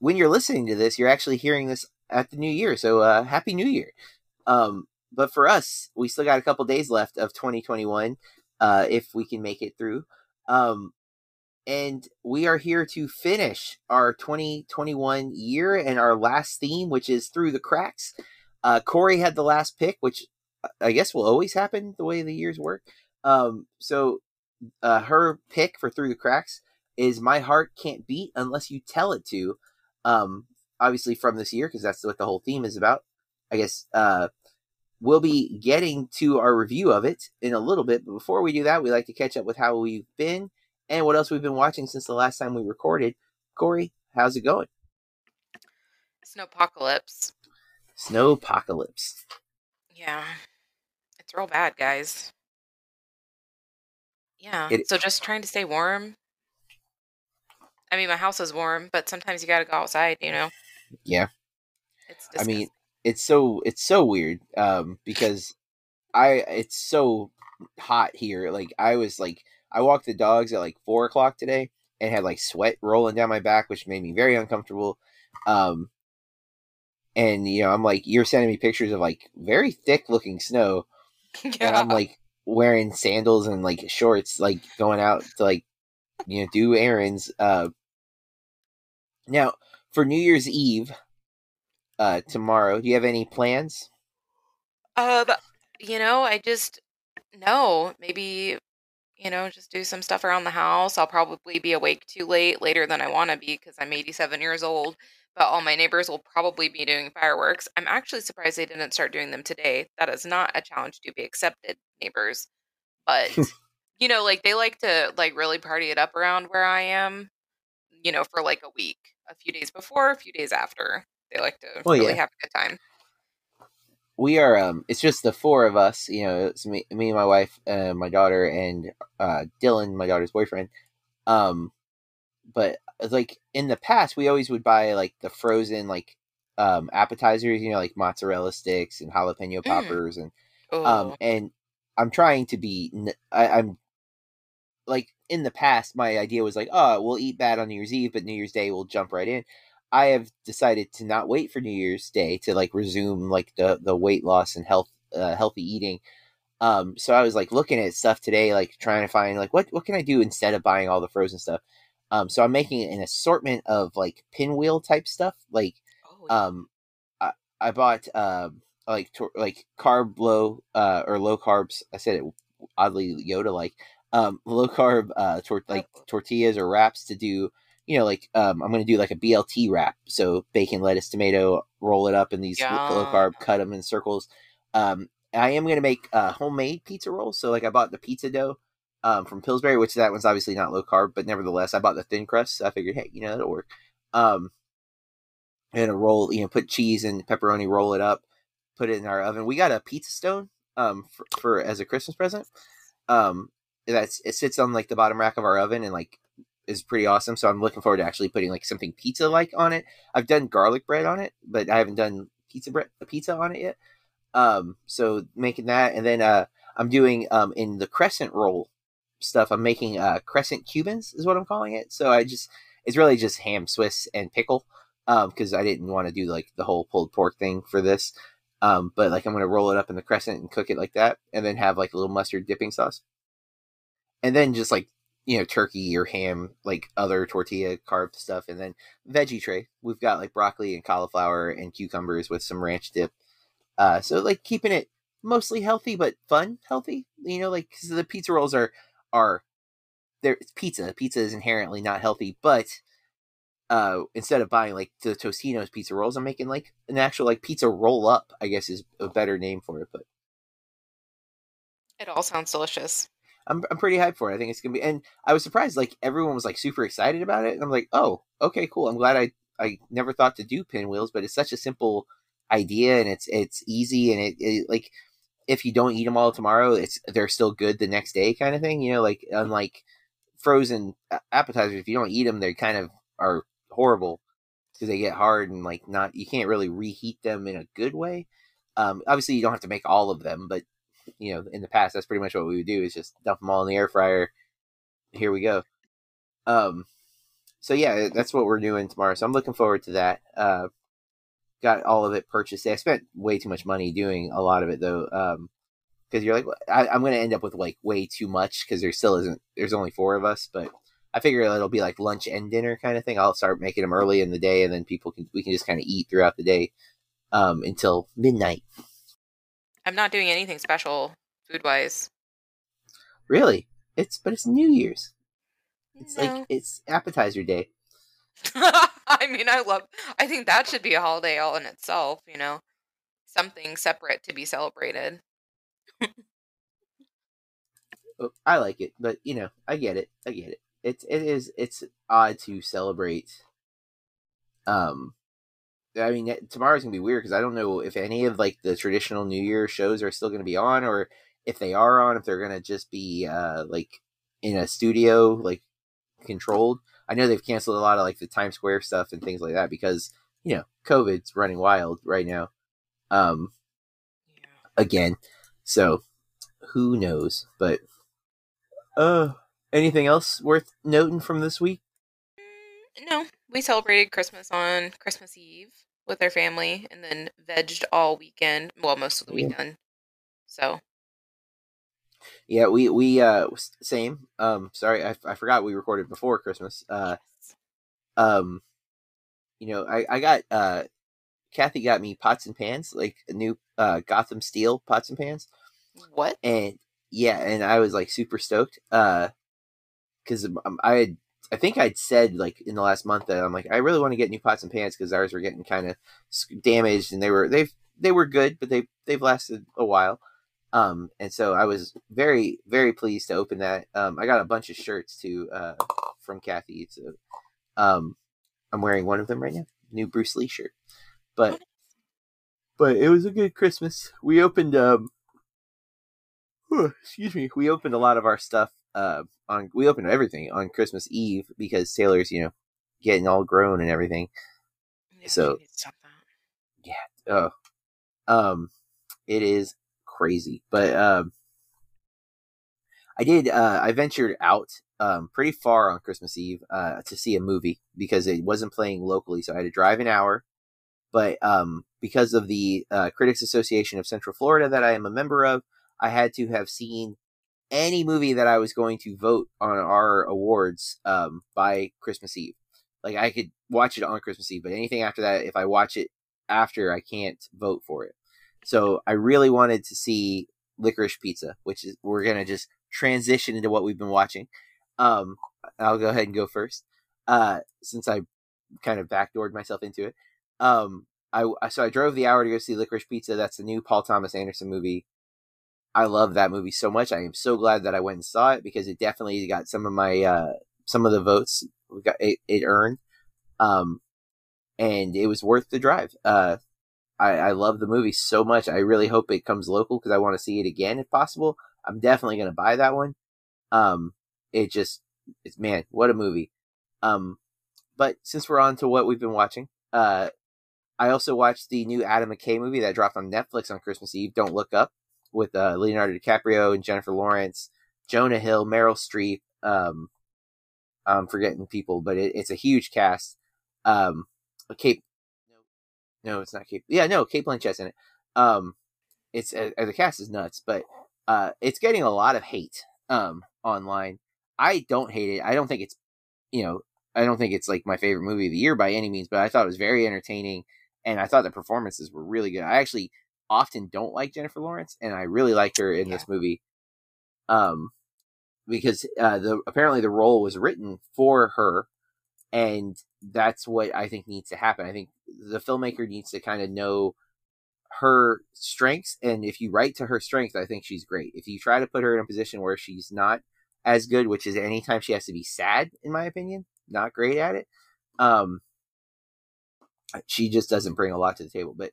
when you're listening to this, you're actually hearing this at the new year. So, uh, Happy New Year. Um, but for us, we still got a couple days left of 2021, uh, if we can make it through. Um, and we are here to finish our 2021 year and our last theme, which is Through the Cracks. Uh, Corey had the last pick, which I guess will always happen the way the years work. Um, so uh, her pick for Through the Cracks is My Heart Can't Beat Unless You Tell It To. Um, obviously from this year, because that's what the whole theme is about. I guess uh, we'll be getting to our review of it in a little bit. But before we do that, we like to catch up with how we've been and what else we've been watching since the last time we recorded. Corey, how's it going? Snowpocalypse. Snowpocalypse. Yeah. It's real bad, guys. Yeah. It- so just trying to stay warm. I mean, my house is warm, but sometimes you got to go outside, you know? Yeah. It's I mean, it's so it's so weird um because I it's so hot here. Like I was like I walked the dogs at like four o'clock today and had like sweat rolling down my back, which made me very uncomfortable. Um and you know, I'm like you're sending me pictures of like very thick looking snow and. I'm like wearing sandals and like shorts, like going out to like you know do errands. Uh, now for New Year's Eve, uh, tomorrow, do you have any plans? Um, you know, I just no, maybe you know, just do some stuff around the house. I'll probably be awake too late, later than I want to be because I'm 87 years old. But all my neighbors will probably be doing fireworks. I'm actually surprised they didn't start doing them today. That is not a challenge to be accepted, neighbors. But you know, like they like to like really party it up around where I am. You know, for like a week, a few days before, a few days after. They like to Well, really yeah. have a good time. We are. Um, it's just the four of us. You know, it's me, me and my wife, uh, my daughter, and uh, Dylan, my daughter's boyfriend. Um, but like in the past, we always would buy like the frozen like um appetizers. You know, like mozzarella sticks and jalapeno poppers and Oh, um and i'm trying to be I'm like in the past my idea was like oh we'll eat bad on new year's eve but new year's day we'll jump right in. I have decided to not wait for new year's day to like resume like the the weight loss and health uh, healthy eating. Um so i was like looking at stuff today like trying to find like what what can i do instead of buying all the frozen stuff? Um so i'm making an assortment of like pinwheel type stuff like oh, yeah. um i, I bought um like like carb low uh or low carbs i said it oddly yoda like um low carb uh tor- like tortillas or wraps to do you know like um i'm gonna do like a blt wrap. So bacon lettuce tomato roll it up in these l- low carb cut them in circles. Um i am gonna make uh homemade pizza rolls. So like i bought the pizza dough um from pillsbury which that one's obviously not low carb but nevertheless i bought the thin crust. So i figured hey you know that'll work. Um and a roll you know put cheese and pepperoni roll it up put it in our oven. We got a pizza stone um for, for as a christmas present. Um that's it sits on like the bottom rack of our oven and like is pretty awesome. So i'm looking forward to actually putting like something pizza like on it. I've done garlic bread on it but i haven't done pizza bread pizza on it yet. Um so making that and then uh i'm doing um in the crescent roll stuff i'm making uh crescent cubans is what i'm calling it. So i just it's really just ham swiss and pickle um because i didn't want to do like the whole pulled pork thing for this. Um but like i'm gonna roll it up in the crescent and cook it like that and then have like a little mustard dipping sauce and then just like you know turkey or ham like other tortilla carb stuff and then veggie tray we've got like broccoli and cauliflower and cucumbers with some ranch dip uh so like keeping it mostly healthy but fun healthy you know like 'cause the pizza rolls are are there it's pizza pizza is inherently not healthy but uh instead of buying like the Totino's pizza rolls i'm making like an actual like pizza roll up i guess is a better name for it but It all sounds delicious. I'm I'm pretty hyped for it. I think it's gonna be, and I was surprised like everyone was like super excited about it, and I'm like, oh, okay, cool. I'm glad I I never thought to do pinwheels, but it's such a simple idea and it's it's easy and it, it like if you don't eat them all tomorrow, it's they're still good the next day, kind of thing. You know, like unlike frozen appetizers, if you don't eat them, they kind of are horrible because they get hard and like not you can't really reheat them in a good way. Um, obviously, you don't have to make all of them, but you know, in the past, that's pretty much what we would do is just dump them all in the air fryer. Here we go. Um, so yeah, that's what we're doing tomorrow. So I'm looking forward to that. Uh, got all of it purchased. I spent way too much money doing a lot of it though. Um, because you're like, I, am going to end up with like way too much because there still isn't. There's only four of us, but I figure it'll be like lunch and dinner kind of thing. I'll start making them early in the day, and then people can we can just kind of eat throughout the day um, until midnight. I'm not doing anything special food wise. Really? It's but it's New Year's. It's No. like it's appetizer day. I mean, I love. I think that should be a holiday all in itself. You know, something separate to be celebrated. Oh, I like it, but you know, I get it. I get it. It's it is it's odd to celebrate. Um, I mean, it- tomorrow's gonna be weird because I don't know if any of like the traditional New Year shows are still gonna be on, or if they are on, if they're gonna just be uh like in a studio, like controlled. I know they've canceled a lot of like the Times Square stuff and things like that because you know COVID's running wild right now. Um, again, so who knows? But uh, anything else worth noting from this week? Mm, No, we celebrated Christmas on Christmas Eve with our family, and then vegged all weekend. Well, most of the weekend. So Yeah, we we uh same. Um, sorry, I, I forgot we recorded before Christmas. Uh, um, you know, I I got uh, Kathy got me pots and pans, like a new uh Gotham Steel pots and pans, what? and yeah, and I was like super stoked. Uh, because I had I think I'd said like in the last month that I'm like I really want to get new pots and pans because ours were getting kind of damaged and they were they've they were good but they they've lasted a while. Um, and so I was very very pleased to open that. Um, I got a bunch of shirts too uh from Kathy. So um, I'm wearing one of them right now, new Bruce Lee shirt. But but it was a good Christmas. We opened um excuse me. We opened a lot of our stuff. Uh, on we opened everything on Christmas Eve because Taylor's, you know, getting all grown and everything. Yeah, So- she needs to stop that. Oh, um, it is crazy. But um, I did. Uh, I ventured out um pretty far on Christmas Eve uh to see a movie because it wasn't playing locally, so I had to drive an hour. But um, because of the uh, Critics Association of Central Florida that I am a member of, I had to have seen any movie that I was going to vote on our awards um, by Christmas Eve. Like I could watch it on Christmas Eve, but anything after that, if I watch it after, I can't vote for it. So I really wanted to see Licorice Pizza, which is we're gonna just transition into what we've been watching. Um, I'll go ahead and go first, uh, since I kind of backdoored myself into it. Um, I so I drove the hour to go see Licorice Pizza. That's the new Paul Thomas Anderson movie. I love that movie so much. I am so glad that I went and saw it because it definitely got some of my uh, some of the votes we got it, it earned. Um, and it was worth the drive. Uh, I, I love the movie so much. I really hope it comes local because I want to see it again if possible. I'm definitely to buy that one. Um, it just, it's man, what a movie. Um, but since we're on to what we've been watching, uh, I also watched the new Adam McKay movie that dropped on Netflix on Christmas Eve. Don't look up with uh, Leonardo DiCaprio and Jennifer Lawrence, Jonah Hill, Meryl Streep. Um, I'm forgetting people, but it, it's a huge cast. Um, Cape, no, no, it's not Cape. Yeah, no, Cate Blanchett's in it. Um, it's uh, the cast is nuts, but uh, it's getting a lot of hate um online. I don't hate it. I don't think it's, you know, I don't think it's like my favorite movie of the year by any means, but I thought it was very entertaining, and I thought the performances were really good. I actually often don't like Jennifer Lawrence, and I really liked her in this movie. Um, because uh, the apparently the role was written for her, and that's what I think needs to happen. I think the filmmaker needs to kind of know her strengths, and if you write to her strengths, I think she's great. If you try to put her in a position where she's not as good, which is anytime she has to be sad, in my opinion, not great at it. Um, she just doesn't bring a lot to the table. But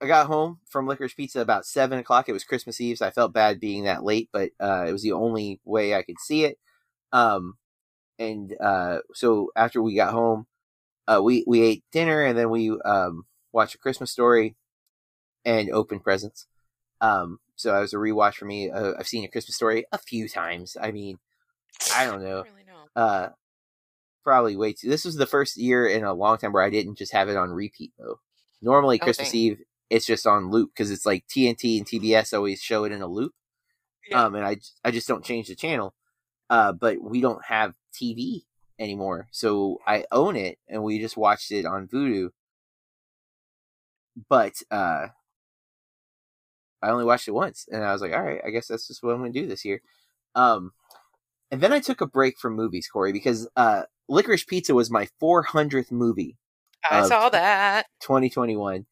I got home from Licorice Pizza about seven o'clock. It was Christmas Eve, so I felt bad being that late, but uh, it was the only way I could see it. Um, and uh, so after we got home, uh, we we ate dinner and then we um, watched a Christmas story and opened presents. Um, so it was a rewatch for me. Uh, I've seen a Christmas story a few times. I mean, I don't know. really know. Uh, probably way too. This was the first year in a long time where I didn't just have it on repeat though. Normally Oh, Christmas. Eve, it's just on loop because it's like TNT and TBS always show it in a loop. Yeah. Um, and I I just don't change the channel. Uh, but we don't have TV anymore, so I own it, and we just watched it on Vudu. But uh, I only watched it once, and I was like, all right, I guess that's just what I'm going to do this year. Um, and then I took a break from movies, Corey, because uh, Licorice Pizza was my 400th movie, I saw that. 2021,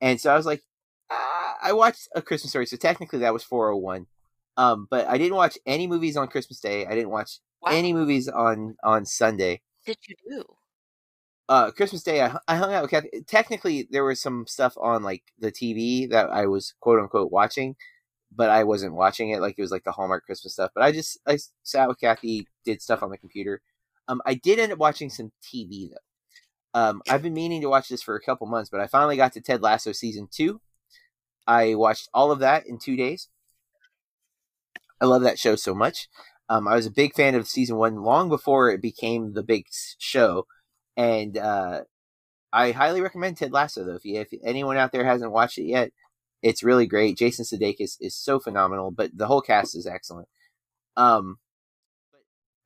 and so I was like, ah, I watched A Christmas Story, so technically that was 401. Um, but I didn't watch any movies on Christmas Day. I didn't watch Wow. any movies on on Sunday. What did you do? uh Christmas Day, I, I hung out with Kathy. Technically, there was some stuff on like the TV that I was quote unquote watching, but I wasn't watching it. Like it was like the Hallmark Christmas stuff. But I just I sat with Kathy, did stuff on the computer. Um, I did end up watching some TV though. Um, I've been meaning to watch this for a couple months, but I finally got to Ted Lasso season two. I watched all of that in two days. I love that show so much. Um, I was a big fan of season one long before it became the big show and uh, I highly recommend Ted Lasso. Though, if, you, if anyone out there hasn't watched it yet, it's really great. Jason Sudeikis is so phenomenal, but the whole cast is excellent. Um,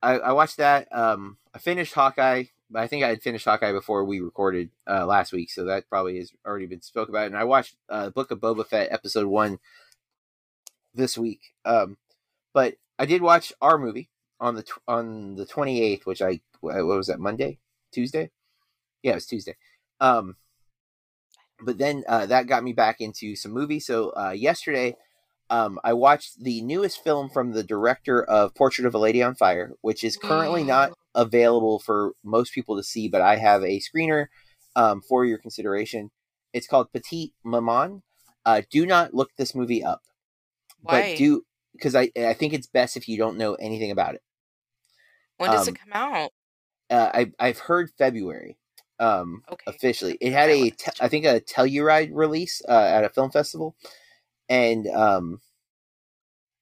I, I watched that. Um, I finished Hawkeye. But I think I had finished Hawkeye before we recorded uh, last week, so that probably has already been spoke about. And I watched uh, Book of Boba Fett episode one this week. Um, but I did watch our movie on the tw- on the twenty eighth, which I what was that Monday, Tuesday? Yeah, it was Tuesday. Um, but then uh, that got me back into some movies. So uh, yesterday, um, I watched the newest film from the director of Portrait of a Lady on Fire, which is currently not available for most people to see, but I have a screener um, for your consideration. It's called Petite Maman. Uh, do not look this movie up, Why? but do because I I think it's best if you don't know anything about it. when does um, it come out? Uh, I I've heard February. Um, Okay. officially, it had a te- I think a Telluride release uh, at a film festival, and um,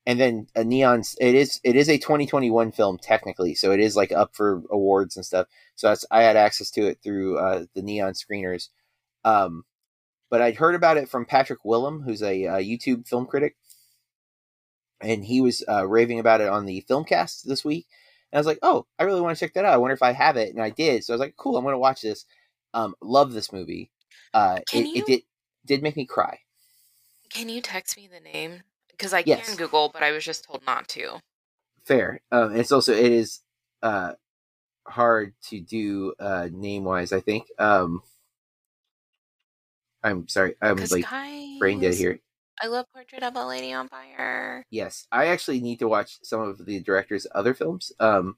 and then a neon. It is it is a 2021 film technically, so it is like up for awards and stuff. So that's I had access to it through uh, the neon screeners. Um, but I'd heard about it from Patrick Willem, who's a, uh YouTube film critic, and he was uh, raving about it on the Filmcast this week. And I was like, "Oh, I really want to check that out. I wonder if I have it." And I did. So I was like, "Cool, I'm going to watch this." Um, love this movie. Uh, it, you- it did did make me cry. Can you text me the name? Because I Yes. can Google, but I was just told not to. Fair. Um, it's also it is uh hard to do uh name wise. I think. Um, I'm sorry. I'm like brain dead here. I love Portrait of a Lady on Fire. Yes, I actually need to watch some of the director's other films. Um,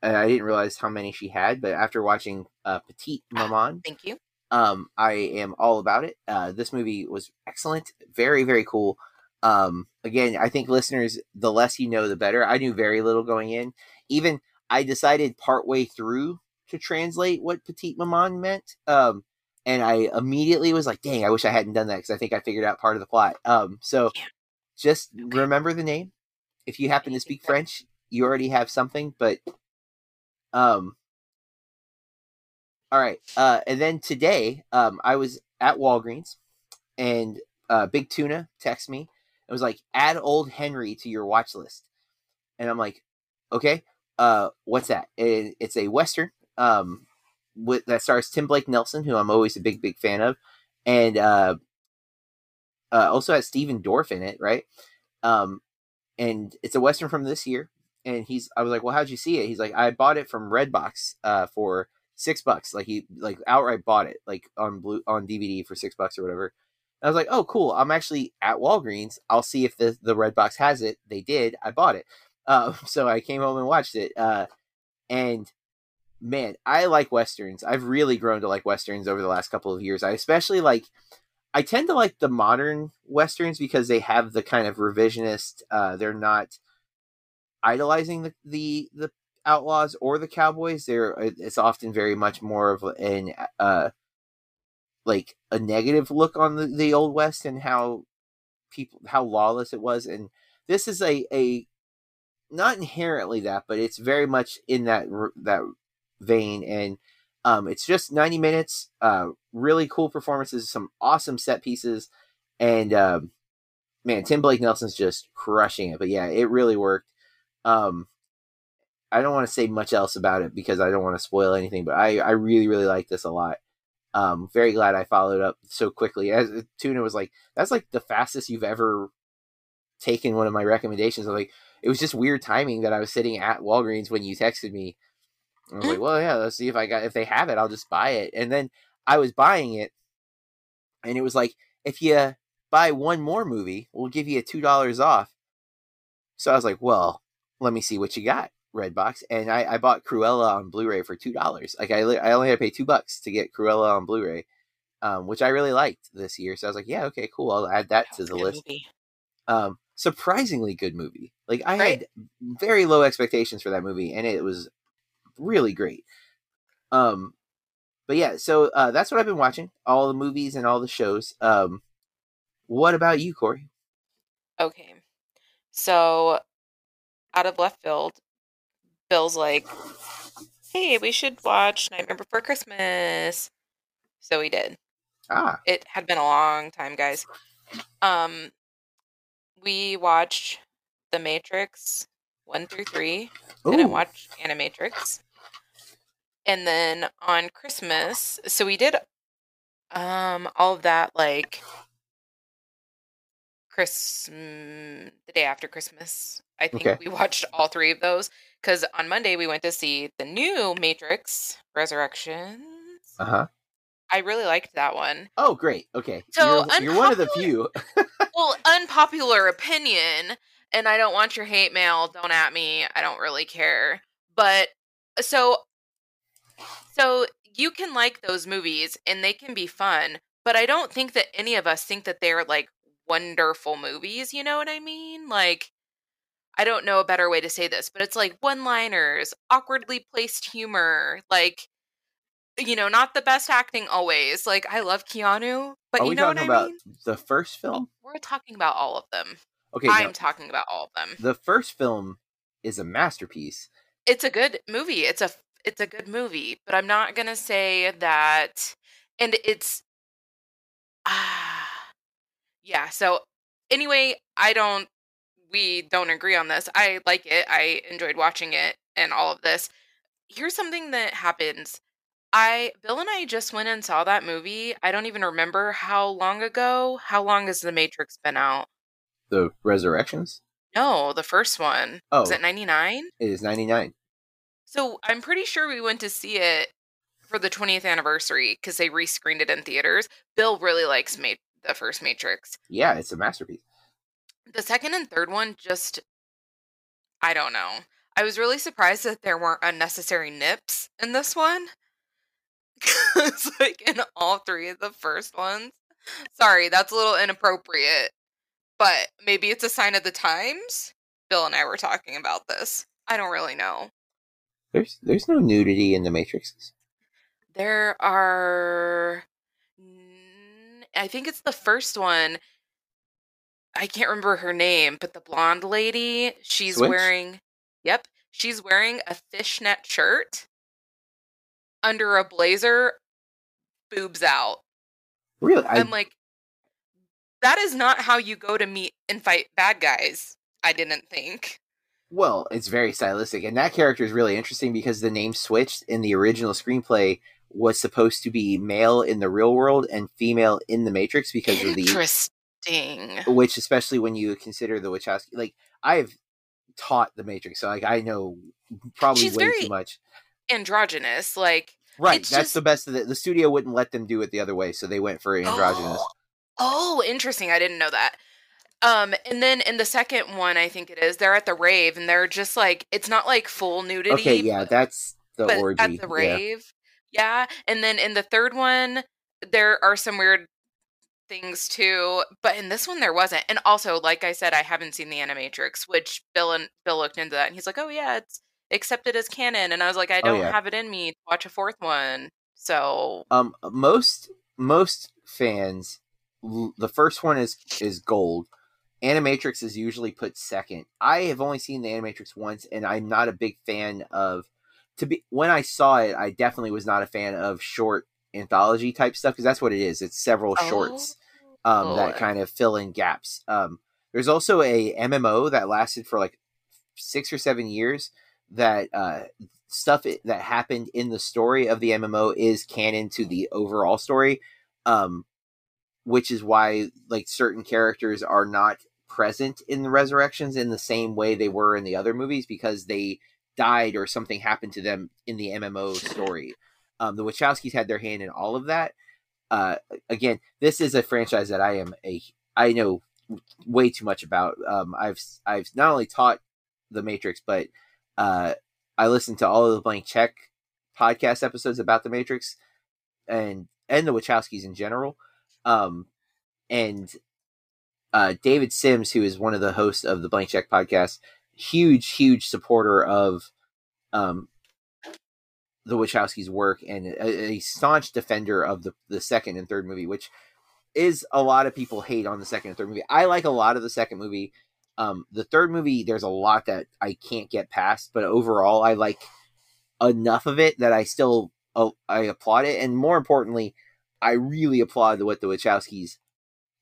I didn't realize how many she had, but after watching uh, Petite Maman, Thank you. um, I am all about it. Uh, this movie was excellent, very very cool. Um, again, I think listeners, the less you know, the better. I knew very little going in. Even I decided partway through to translate what Petite Maman meant. Um, and I immediately was like, "Dang, I wish I hadn't done that because I think I figured out part of the plot." Um, so Yeah. just Okay. remember the name. If you happen to speak. French, you already have something. But um, all right. Uh, and then today, um, I was at Walgreens, and uh, Big Tuna texted me. It was like, "Add Old Henry to your watch list," and I'm like, "Okay, uh, what's that?" It, it's a western. Um, with that stars Tim Blake Nelson, who I'm always a big big fan of, and uh, uh, also has Stephen Dorff in it, right? Um, and it's a western from this year. And he's, I was like, well, how'd you see it? He's like, I bought it from Redbox uh, for six bucks. Like he like outright bought it like on blue on DVD for six bucks or whatever. I was like, oh, cool. I'm actually at Walgreens. I'll see if the the red box has it. They did. I bought it. Uh, so I came home and watched it. Uh, and man, I like westerns. I've really grown to like westerns over the last couple of years. I especially like. I tend to like the modern westerns because they have the kind of revisionist. Uh, they're not idolizing the, the the outlaws or the cowboys. They're it's often very much more of an uh like a negative look on the, the old west and how people how lawless it was and this is a a not inherently that but it's very much in that that vein and um it's just 90 minutes uh really cool performances some awesome set pieces and um man tim blake nelson's just crushing it but yeah it really worked. Um i don't want to say much else about it because i don't want to spoil anything but i i really really like this a lot um, very glad I followed up so quickly. As Tuna was like, "That's like the fastest you've ever taken one of my recommendations." I'm like, it was just weird timing that I was sitting at Walgreens when you texted me. I was like, "Well, yeah, let's see if I got if they have it, I'll just buy it." And then I was buying it, and it was like, if you buy one more movie, we'll give you a two dollars off. So I was like, well, let me see what you got. Redbox, and I, I bought Cruella on Blu-ray for two dollars. Like I, I only had to pay two bucks to get Cruella on Blu-ray, um, which I really liked this year. So I was like, yeah, okay, cool. I'll add that, that to the list. Movie. Um, surprisingly good movie. Like I right? had very low expectations for that movie, and it was really great. Um, but yeah, so uh, that's what I've been watching. All the movies and all the shows. Um, what about you, Corey? Okay, so out of left field, Bill's like, hey, we should watch Nightmare Before Christmas. So we did. Ah. It had been a long time, guys. Um, we watched The Matrix 1 through 3. Ooh. Didn't watch Animatrix. And then on Christmas, so we did um all of that like Chris the day after Christmas. I think okay. we watched all three of those because on Monday we went to see the new Matrix Resurrections. Uh huh. I really liked that one. Oh, great. Okay. So you're, you're one of the few. well, unpopular opinion, and I don't want your hate mail. Don't at me. I don't really care. But so, so you can like those movies and they can be fun, but I don't think that any of us think that they're like wonderful movies. You know what I mean? Like, I don't know a better way to say this, but it's like one liners, awkwardly placed humor, like you know, not the best acting always. Like I love Keanu, but Are you know what I mean? The first film? We're talking about all of them. Okay. I'm no, talking about all of them. The first film is a masterpiece. It's a good movie. It's a it's a good movie, but I'm not going to say that and it's ah yeah, so anyway, I don't we don't agree on this. I like it. I enjoyed watching it and all of this. Here's something that happens. I Bill and I just went and saw that movie. I don't even remember how long ago. How long has The Matrix been out? The Resurrections? No, the first one. Oh. Was it 99? It is 99. So I'm pretty sure we went to see it for the 20th anniversary because they rescreened it in theaters. Bill really likes Ma- the first Matrix. Yeah, it's a masterpiece. The second and third one just I don't know. I was really surprised that there weren't unnecessary nips in this one. Cuz like in all three of the first ones. Sorry, that's a little inappropriate. But maybe it's a sign of the times. Bill and I were talking about this. I don't really know. There's there's no nudity in the Matrixes. There are I think it's the first one I can't remember her name, but the blonde lady, she's Switch? wearing Yep, she's wearing a fishnet shirt under a blazer, boobs out. Really? I... I'm like that is not how you go to meet and fight bad guys. I didn't think. Well, it's very stylistic, and that character is really interesting because the name switched in the original screenplay was supposed to be male in the real world and female in the Matrix because of the Interesting. Which, especially when you consider the Wachowski, like I've taught the Matrix, so like I know probably She's way too much. Androgynous, like right. That's just... the best. The, the studio wouldn't let them do it the other way, so they went for androgynous. Oh, oh, interesting. I didn't know that. Um, and then in the second one, I think it is, they're at the rave and they're just like, it's not like full nudity. Okay, yeah, that's the but orgy. at the yeah. rave. Yeah. And then in the third one, there are some weird things too, but in this one there wasn't. And also, like I said, I haven't seen the Animatrix, which Bill and Bill looked into that and he's like, "Oh yeah, it's accepted as canon." And I was like, "I Oh, don't yeah. have it in me to watch a fourth one." So, Um, most most fans, l- the first one is is gold. Animatrix is usually put second. I have only seen the Animatrix once, and I'm not a big fan of. To be when I saw it, I definitely was not a fan of short anthology type stuff because that's what it is. It's several shorts um, that kind of fill in gaps. Um, there's also a MMO that lasted for like six or seven years. That uh, stuff that happened in the story of the MMO is canon to the overall story, um, which is why like certain characters are not present in the resurrections in the same way they were in the other movies because they died or something happened to them in the MMO story. Um, the Wachowskis had their hand in all of that. Uh, again, this is a franchise that I am a I know way too much about. Um, I've I've not only taught the Matrix, but uh, I listened to all of the Blank Check podcast episodes about the Matrix and and the Wachowskis in general. Um, and uh, David Sims, who is one of the hosts of the Blank Check podcast, huge huge supporter of um, the Wachowskis' work and a, a staunch defender of the the second and third movie, which is a lot of people hate on the second and third movie. I like a lot of the second movie. Um, the third movie, there's a lot that I can't get past, but overall, I like enough of it that I still uh, I applaud it, and more importantly, I really applaud what the Wachowskis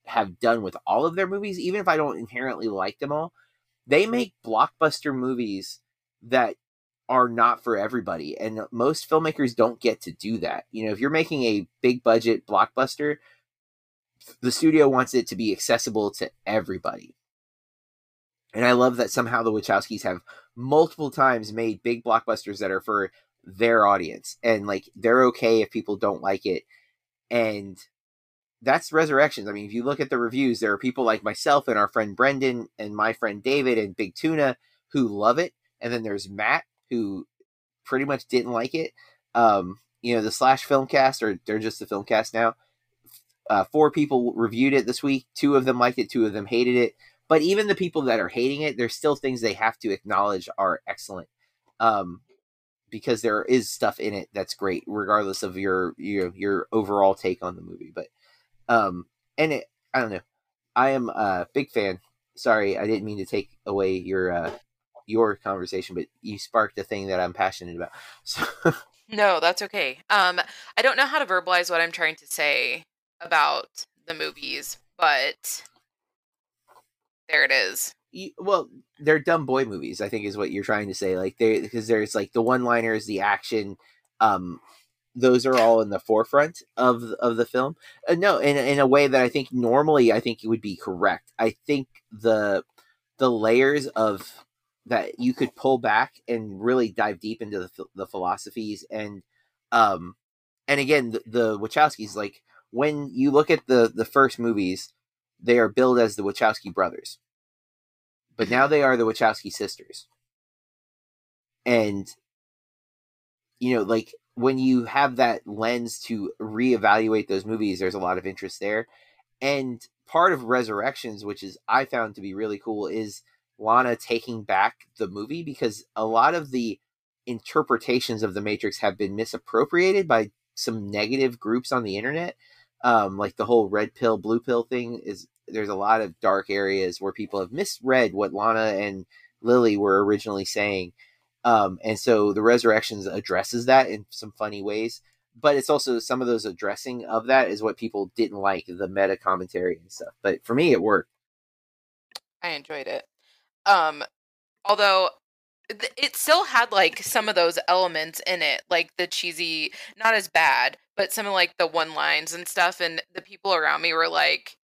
have done with all of their movies, even if I don't inherently like them all. They make blockbuster movies that are not for everybody, and most filmmakers don't get to do that. You know, if you're making a big budget blockbuster, the studio wants it to be accessible to everybody. And I love that somehow the Wachowskis have multiple times made big blockbusters that are for their audience and like they're okay if people don't like it. And that's Resurrections. I mean, if you look at the reviews, there are people like myself and our friend Brendan and my friend David and Big Tuna who love it. And then there's Matt who pretty much didn't like it. Um, you know, the slash film cast or they're just the film cast now. Uh, four people reviewed it this week. Two of them liked it, two of them hated it. But even the people that are hating it, there's still things they have to acknowledge are excellent. Um, because there is stuff in it that's great, regardless of your your your overall take on the movie. But um, and it, I don't know. I am a big fan. Sorry, I didn't mean to take away your uh, your conversation, but you sparked a thing that I'm passionate about. So no, that's okay. Um, I don't know how to verbalize what I'm trying to say about the movies, but there it is. you, well, they're dumb boy movies. I think is what you're trying to say. Like they because there's like the one liners, the action, um, those are all in the forefront of of the film. Uh, no, in in a way that I think normally I think it would be correct. I think the the layers of that you could pull back and really dive deep into the the philosophies and um and again the, the Wachowskis like when you look at the the first movies they are billed as the Wachowski brothers but now they are the Wachowski sisters. And you know, like when you have that lens to reevaluate those movies, there's a lot of interest there. And part of Resurrections, which is I found to be really cool, is Lana taking back the movie because a lot of the interpretations of the Matrix have been misappropriated by some negative groups on the internet. Um, like the whole red pill, blue pill thing is there's a lot of dark areas where people have misread what Lana and Lily were originally saying. Um, and so the Resurrections addresses that in some funny ways. But it's also some of those addressing of that is what people didn't like, the meta commentary and stuff. But for me, it worked. I enjoyed it. Um, although th- it still had like some of those elements in it, like the cheesy, not as bad, but some of like the one lines and stuff. And the people around me were like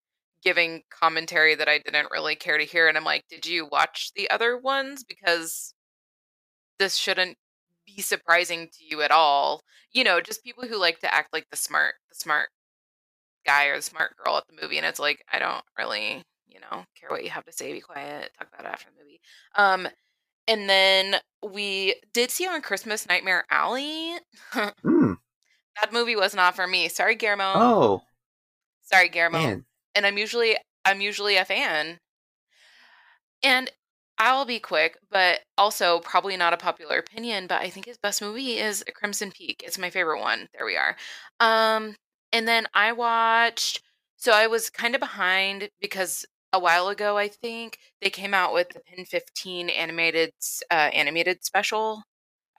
giving commentary that I didn't really care to hear. And I'm like, did you watch the other ones? Because this shouldn't be surprising to you at all. You know, just people who like to act like the smart, the smart guy or the smart girl at the movie. And it's like, I don't really, you know, care what you have to say. Be quiet. Talk about it after the movie. Um, and then we did see on Christmas Nightmare Alley. Hmm. that movie was not for me. Sorry, Guillermo. Oh Sorry, Guillermo. man, and I'm usually I'm usually a fan. And I'll be quick, but also probably not a popular opinion, but I think his best movie is Crimson Peak. It's my favorite one. There we are. Um and then I watched so I was kind of behind because a while ago I think they came out with the PEN15 animated uh, animated special.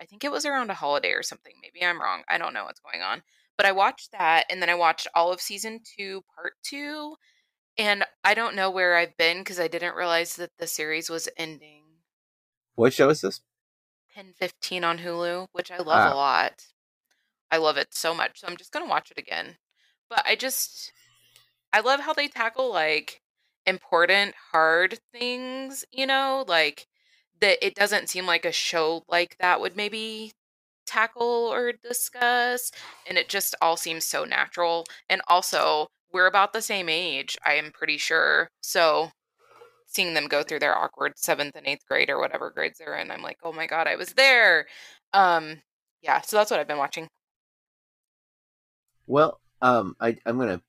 I think it was around a holiday or something. Maybe I'm wrong. I don't know what's going on. But I watched that and then I watched all of season 2 part 2 and I don't know where I've been because I didn't realize that the series was ending. what show is this? PEN15 on Hulu, which I love Ah. a lot. I love it so much. So I'm just going to watch it again. But I just, I love how they tackle like important, hard things, you know, like that it doesn't seem like a show like that would maybe tackle or discuss. And it just all seems so natural. And also, we're about the same age, I am pretty sure. So seeing them go through their awkward seventh and eighth grade or whatever grades they're in, I'm like, oh my god, I was there. Um, yeah, so that's what I've been watching. Well, um, I I'm gonna,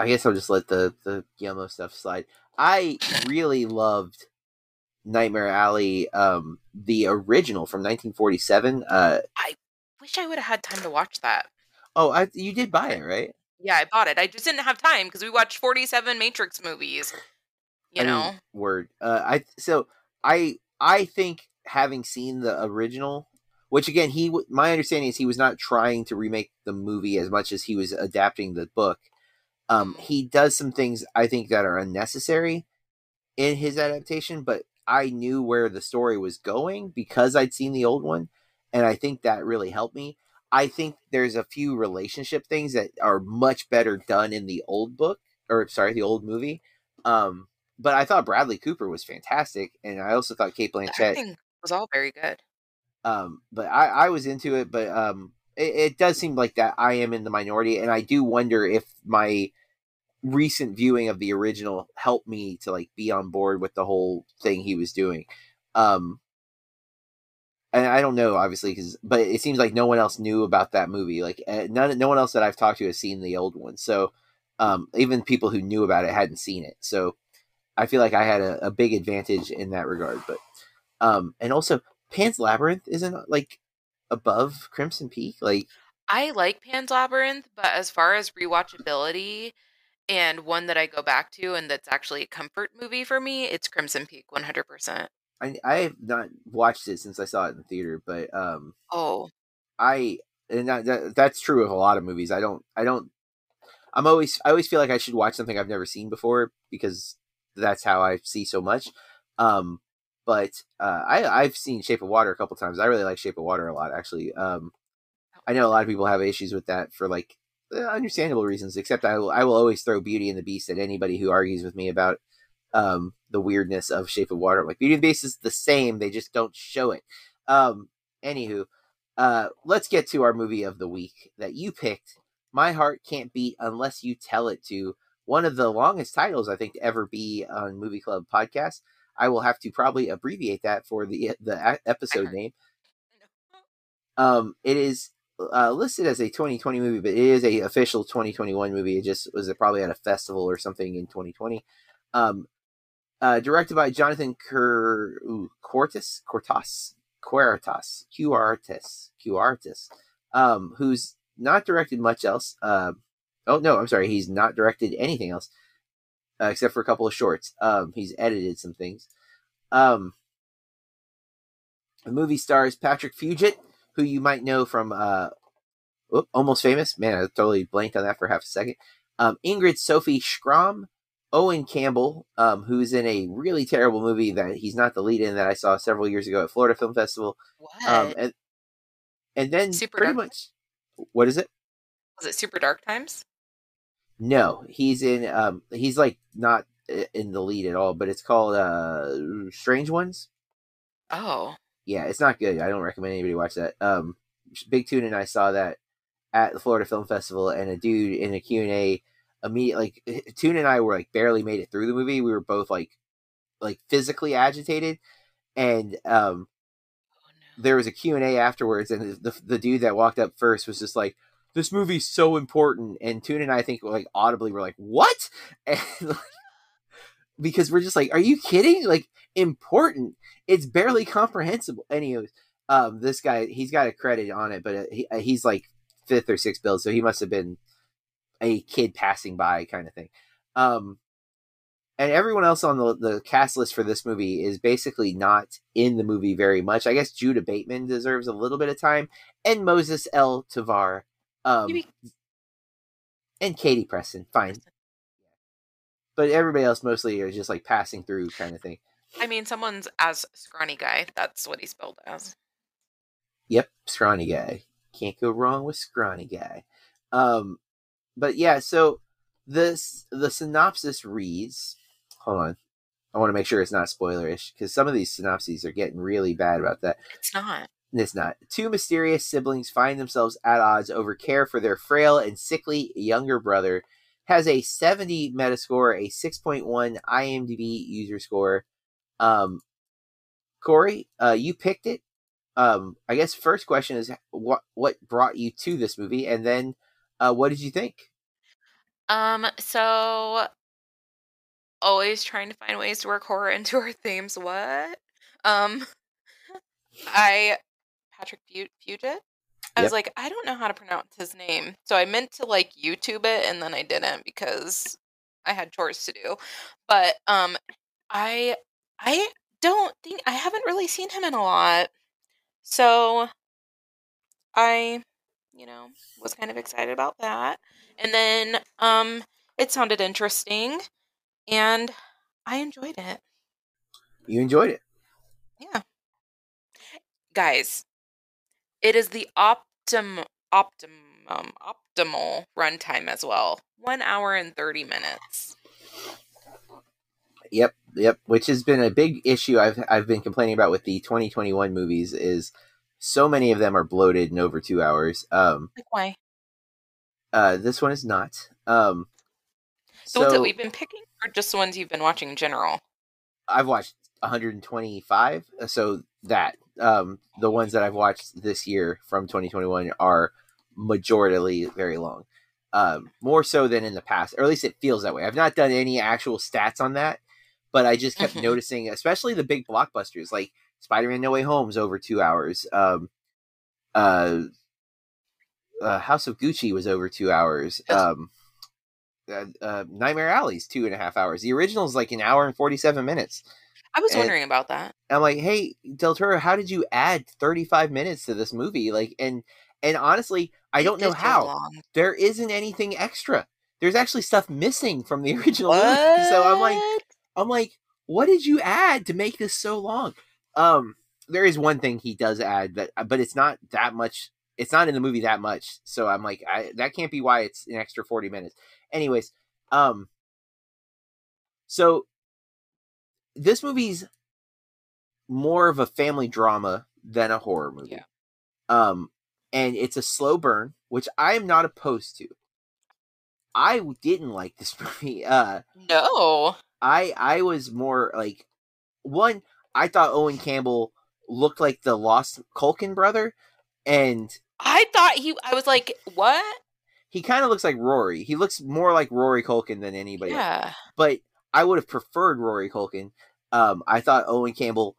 I guess I'll just let the the Guillermo stuff slide. I really loved Nightmare Alley, um, the original from 1947. Uh, I Wish I would have had time to watch that. oh, I you did buy it, right? Yeah, I bought it. I just didn't have time because we watched 47 Matrix movies. You I mean, know? word. Uh, I so I I think having seen the original, which again he my understanding is he was not trying to remake the movie as much as he was adapting the book. Um, he does some things I think that are unnecessary in his adaptation, but I knew where the story was going because I'd seen the old one, and I think that really helped me. I think there's a few relationship things that are much better done in the old book, or sorry, the old movie. Um, but I thought Bradley Cooper was fantastic, and I also thought Cate Blanchett. was all very good. Um, but I, I was into it, but um, it, it does seem like that I am in the minority, and I do wonder if my recent viewing of the original helped me to like be on board with the whole thing he was doing. Um, and I don't know, obviously, because but it seems like no one else knew about that movie. Like uh, none, no one else that I've talked to has seen the old one. So um, even people who knew about it hadn't seen it. So I feel like I had a, a big advantage in that regard. But um, and also Pan's Labyrinth isn't like above Crimson Peak. Like I like Pan's Labyrinth, but as far as rewatchability and one that I go back to and that's actually a comfort movie for me, it's Crimson Peak 100%. I I have not watched it since I saw it in the theater, but um, Oh, I and that, that that's true of a lot of movies. I don't I don't I'm always I always feel like I should watch something I've never seen before because that's how I see so much. Um, but uh, I I've seen Shape of Water a couple times. I really like Shape of Water a lot actually. Um, I know a lot of people have issues with that for like understandable reasons. Except I will I will always throw Beauty and the Beast at anybody who argues with me about um the weirdness of Shape of Water. Like Beauty and the Beast is the same. They just don't show it. Um, anywho, uh, let's get to our movie of the week that you picked. My heart can't beat unless you tell it to. One of the longest titles I think to ever be on Movie Club podcast. I will have to probably abbreviate that for the the episode name. Um, it is uh, listed as a 2020 movie, but it is a official 2021 movie. It just was probably at a festival or something in 2020. Um, uh, directed by Jonathan ooh, Cortis, Cortas, Quertas, Quartis, Quartis, um, who's not directed much else. Um, oh no, I'm sorry, he's not directed anything else uh, except for a couple of shorts. Um, he's edited some things. Um, the movie stars Patrick Fugit, who you might know from uh, Almost Famous. Man, I totally blanked on that for half a second. Um, Ingrid Sophie Schramm, Owen Campbell, um, who's in a really terrible movie that he's not the lead in that I saw several years ago at Florida Film Festival. what? Um, and and then Super pretty Dark much, what is it? Was it Super Dark Times? No, he's in. Um, he's like not in the lead at all, but it's called uh, Strange Ones. Oh, Yeah, it's not good. I don't recommend anybody watch that. Um, Big Tune and I saw that at the Florida Film Festival, and a dude in a Q and A immediately like Tune and I were like barely made it through the movie. We were both like like physically agitated, and um, there was a Q&A afterwards and the, the dude that walked up first was just like this movie's so important and Tuna and I think like audibly were like what and like, because we're just like are you kidding like important it's barely comprehensible anyways um this guy he's got a credit on it but uh, he, he's like fifth or sixth billed so he must have been a kid passing by kind of thing um and everyone else on the, the cast list for this movie is basically not in the movie very much. I guess Judah Bateman deserves a little bit of time, and Moses L. Tavar, um, and Katie Preston, fine. But everybody else mostly is just like passing through kind of thing. I mean, someone's as scrawny guy. That's what he's billed as. Yep, scrawny guy. Can't go wrong with scrawny guy. Um, but yeah, so this the synopsis reads. Hold on, I want to make sure it's not spoilerish because some of these synopses are getting really bad about that. It's not. It's not. Two mysterious siblings find themselves at odds over care for their frail and sickly younger brother. Has a 70 Metascore, a 6.1 IMDb user score. Um, Corey, uh, you picked it. Um, I guess first question is what what brought you to this movie, and then uh, what did you think? Um, so always trying to find ways to work horror into our themes. What? Um, I Patrick Fu- Fugit. I Yep. was like, I don't know how to pronounce his name, so I meant to like YouTube it, and then I didn't because I had chores to do. But um, I I don't think I haven't really seen him in a lot, so I you know was kind of excited about that. And then um it sounded interesting and I enjoyed it. You enjoyed it. Yeah. Guys, it is the optim optimum optimal runtime as well. 1 hour and 30 minutes. Yep, yep. Which has been a big issue I've I've been complaining about with the 2021 movies is so many of them are bloated and over two hours. Um, Like why? uh, this one is not. Um, The ones that we've been picking or just the ones you've been watching in general? I've watched 125. uh, So that um, the ones that I've watched this year from 2021 are majoritarily very long. Um, more so than in the past, or at least it feels that way. I've not done any actual stats on that, but I just kept noticing, especially the big blockbusters like Spider-Man: No Way Home Home's over two hours. Um, uh, uh, House of Gucci was over two hours. Um, uh, uh, Nightmare Alley's two and a half hours. The original is like an hour and forty-seven minutes. I was And- wondering about that. I'm like, hey, Del Toro, how did you add 35 minutes to this movie? Like, and and honestly, I It don't know how. There isn't anything extra. There's actually stuff missing from the original movie. So I'm like, What? I'm like, what did you add to make this so long? Um, there is one thing he does add that, but it's not that much. It's not in the movie that much. So I'm like, I, that can't be why it's an extra 40 minutes. Anyways, um, so this movie's more of a family drama than a horror movie. Yeah. Um, and it's a slow burn, which I am not opposed to. I didn't like this movie. Uh, No. I I was more like one. I thought Owen Campbell looked like the lost Culkin brother, and I thought he I was like, what? he kind of looks like Rory. He looks more like Rory Culkin than anybody. else. Yeah. But I would have preferred Rory Culkin. Um, I thought Owen Campbell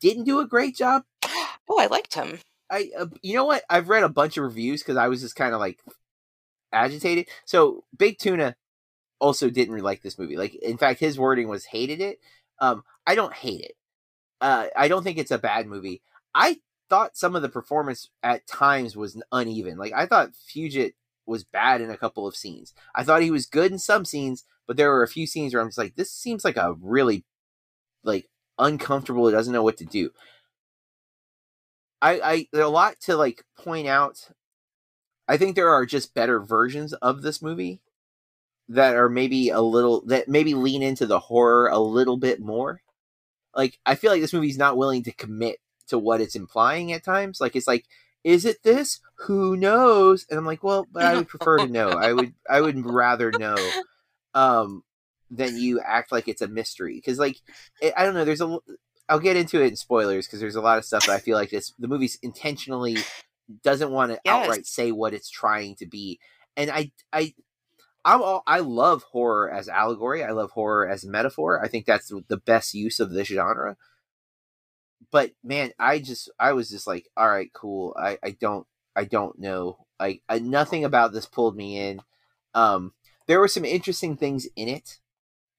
didn't do a great job. Oh, I liked him. I uh, you know what? I've read a bunch of reviews because I was just kind of like agitated. So Big Tuna also didn't really like this movie. Like in fact, his wording was hated it. Um, I don't hate it. Uh, I don't think it's a bad movie. I thought some of the performance at times was uneven. Like I thought Fugit was bad in a couple of scenes. I thought he was good in some scenes, but there were a few scenes where I'm just like, this seems like a really like uncomfortable. It doesn't know what to do. I, I there's a lot to like point out. I think there are just better versions of this movie that are maybe a little that maybe lean into the horror a little bit more. Like I feel like this movie's not willing to commit to what it's implying at times. Like it's like, is it this? Who knows? And I'm like, well, but I would prefer to know. I would I would rather know um than you act like it's a mystery because like it, I don't know. There's a I'll get into it in spoilers because there's a lot of stuff that I feel like this the movie's intentionally doesn't want to Yes. outright say what it's trying to be, and I I. I'm all, I love horror as allegory. I love horror as metaphor. I think that's the best use of this genre. But man, I just I was just like, all right, cool. I I don't I don't know. I, I nothing about this pulled me in. Um, there were some interesting things in it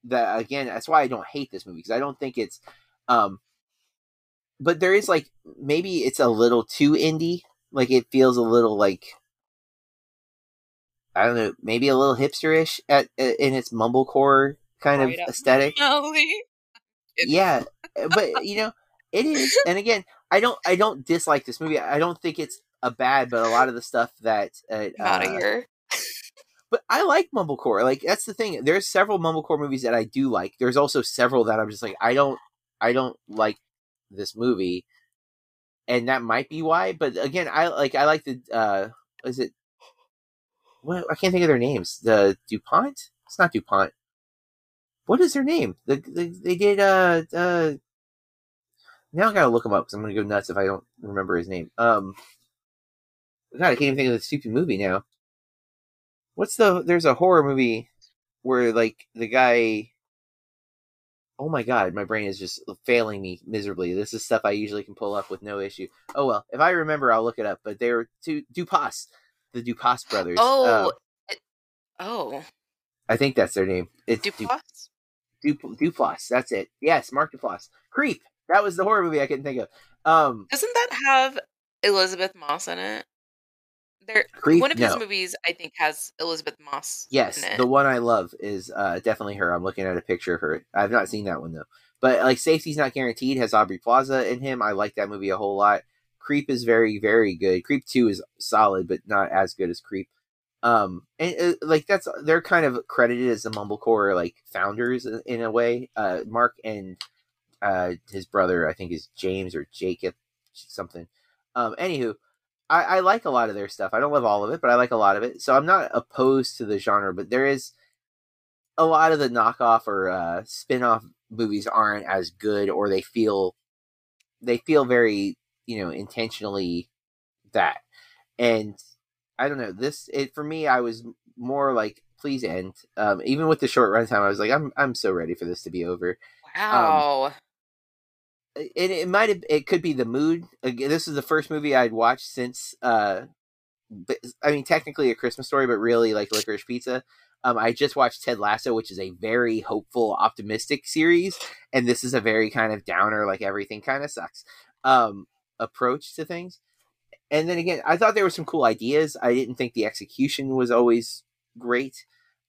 that again that's why i don't hate this movie because i don't think it's um but there is like maybe it's a little too indie like it feels a little like i don't know maybe a little hipsterish at in its mumblecore kind Right of aesthetic yeah but you know it is and again i don't i don't dislike this movie i don't think it's a bad but a lot of the stuff that uh, Out of uh, here. but I like mumblecore. Like that's the thing. There's several mumblecore movies that I do like. There's also several that I'm just like I don't I don't like this movie, and that might be why. But again, I like I like the uh is it what I can't think of their names. The Dupont. It's not Dupont. What is their name? The, the they did uh uh. Now I gotta look him up because I'm gonna go nuts if I don't remember his name. Um, God, I can't even think of the stupid movie now. What's the? There's a horror movie where like the guy. Oh my god, my brain is just failing me miserably. This is stuff I usually can pull up with no issue. Oh well, if I remember, I'll look it up. But they were two Dupas, the Dupas brothers. Oh, Uh, oh, I think that's their name. It's Du- Dupas. Du- Duplass. That's it. Yes, Mark Duplass. Creep. That was the horror movie I couldn't think of. Um, Doesn't that have Elisabeth Moss in it? There, Creep. one of no. his movies, I think, has Elisabeth Moss. Yes, in it. the one I love is uh, definitely her. I'm looking at a picture of her. I've not seen that one though. But like Safety's Not Guaranteed has Aubrey Plaza in him. I like that movie a whole lot. Creep is very very good. Creep 2 is solid but not as good as Creep. Um and uh, like that's they're kind of credited as the mumblecore like founders in- in a way. Uh Mark and uh his brother I think is James or Jacob something. Um anywho, I, I like a lot of their stuff. I don't love all of it, but I like a lot of it. So I'm not opposed to the genre, but there is a lot of the knockoff or uh, spin-off movies aren't as good, or they feel they feel very you know intentionally that. And I don't know this. It for me, I was more like, please end. Um, even with the short runtime, I was like, I'm I'm so ready for this to be over wow. It, it might have it could be the mood. This is the first movie i'd watched since uh i mean technically a christmas story but really like licorice pizza. Um i just watched ted lasso which is a very hopeful optimistic series and this is a very kind of downer like everything kind of sucks um approach to things. And then again i thought there were some cool ideas. I didn't think the execution was always great.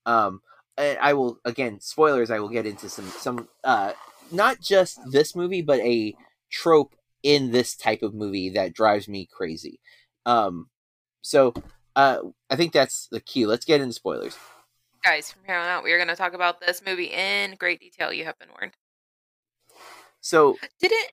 Um and i will again spoilers i will get into some some uh not just this movie, but a trope in this type of movie that drives me crazy. Um, so uh, I think that's the key. Let's get into spoilers. Guys, from here on out, we are going to talk about this movie in great detail. You have been warned. So Didn't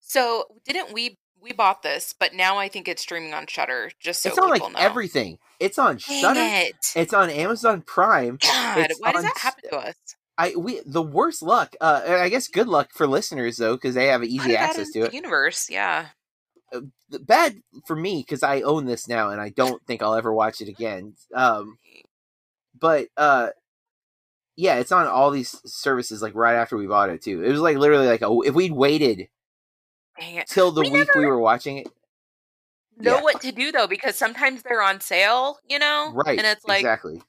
so? Didn't we? We bought this, but now I think it's streaming on Shudder. Just so it's on people like know. everything. It's on Shudder. it! It's on Amazon Prime. God, it's why does that happen to us? I we the worst luck. Uh, I guess good luck for listeners though, because they have easy access to the it. Universe, yeah. The- Bad for me because I own this now, and I don't think I'll ever watch it again. Um, but uh yeah it's on all these services like right after we bought it too it was like literally like a, if we'd waited till the We week we were watching it Know yeah. what to do though, because sometimes they're on sale, you know, right And it's like, exactly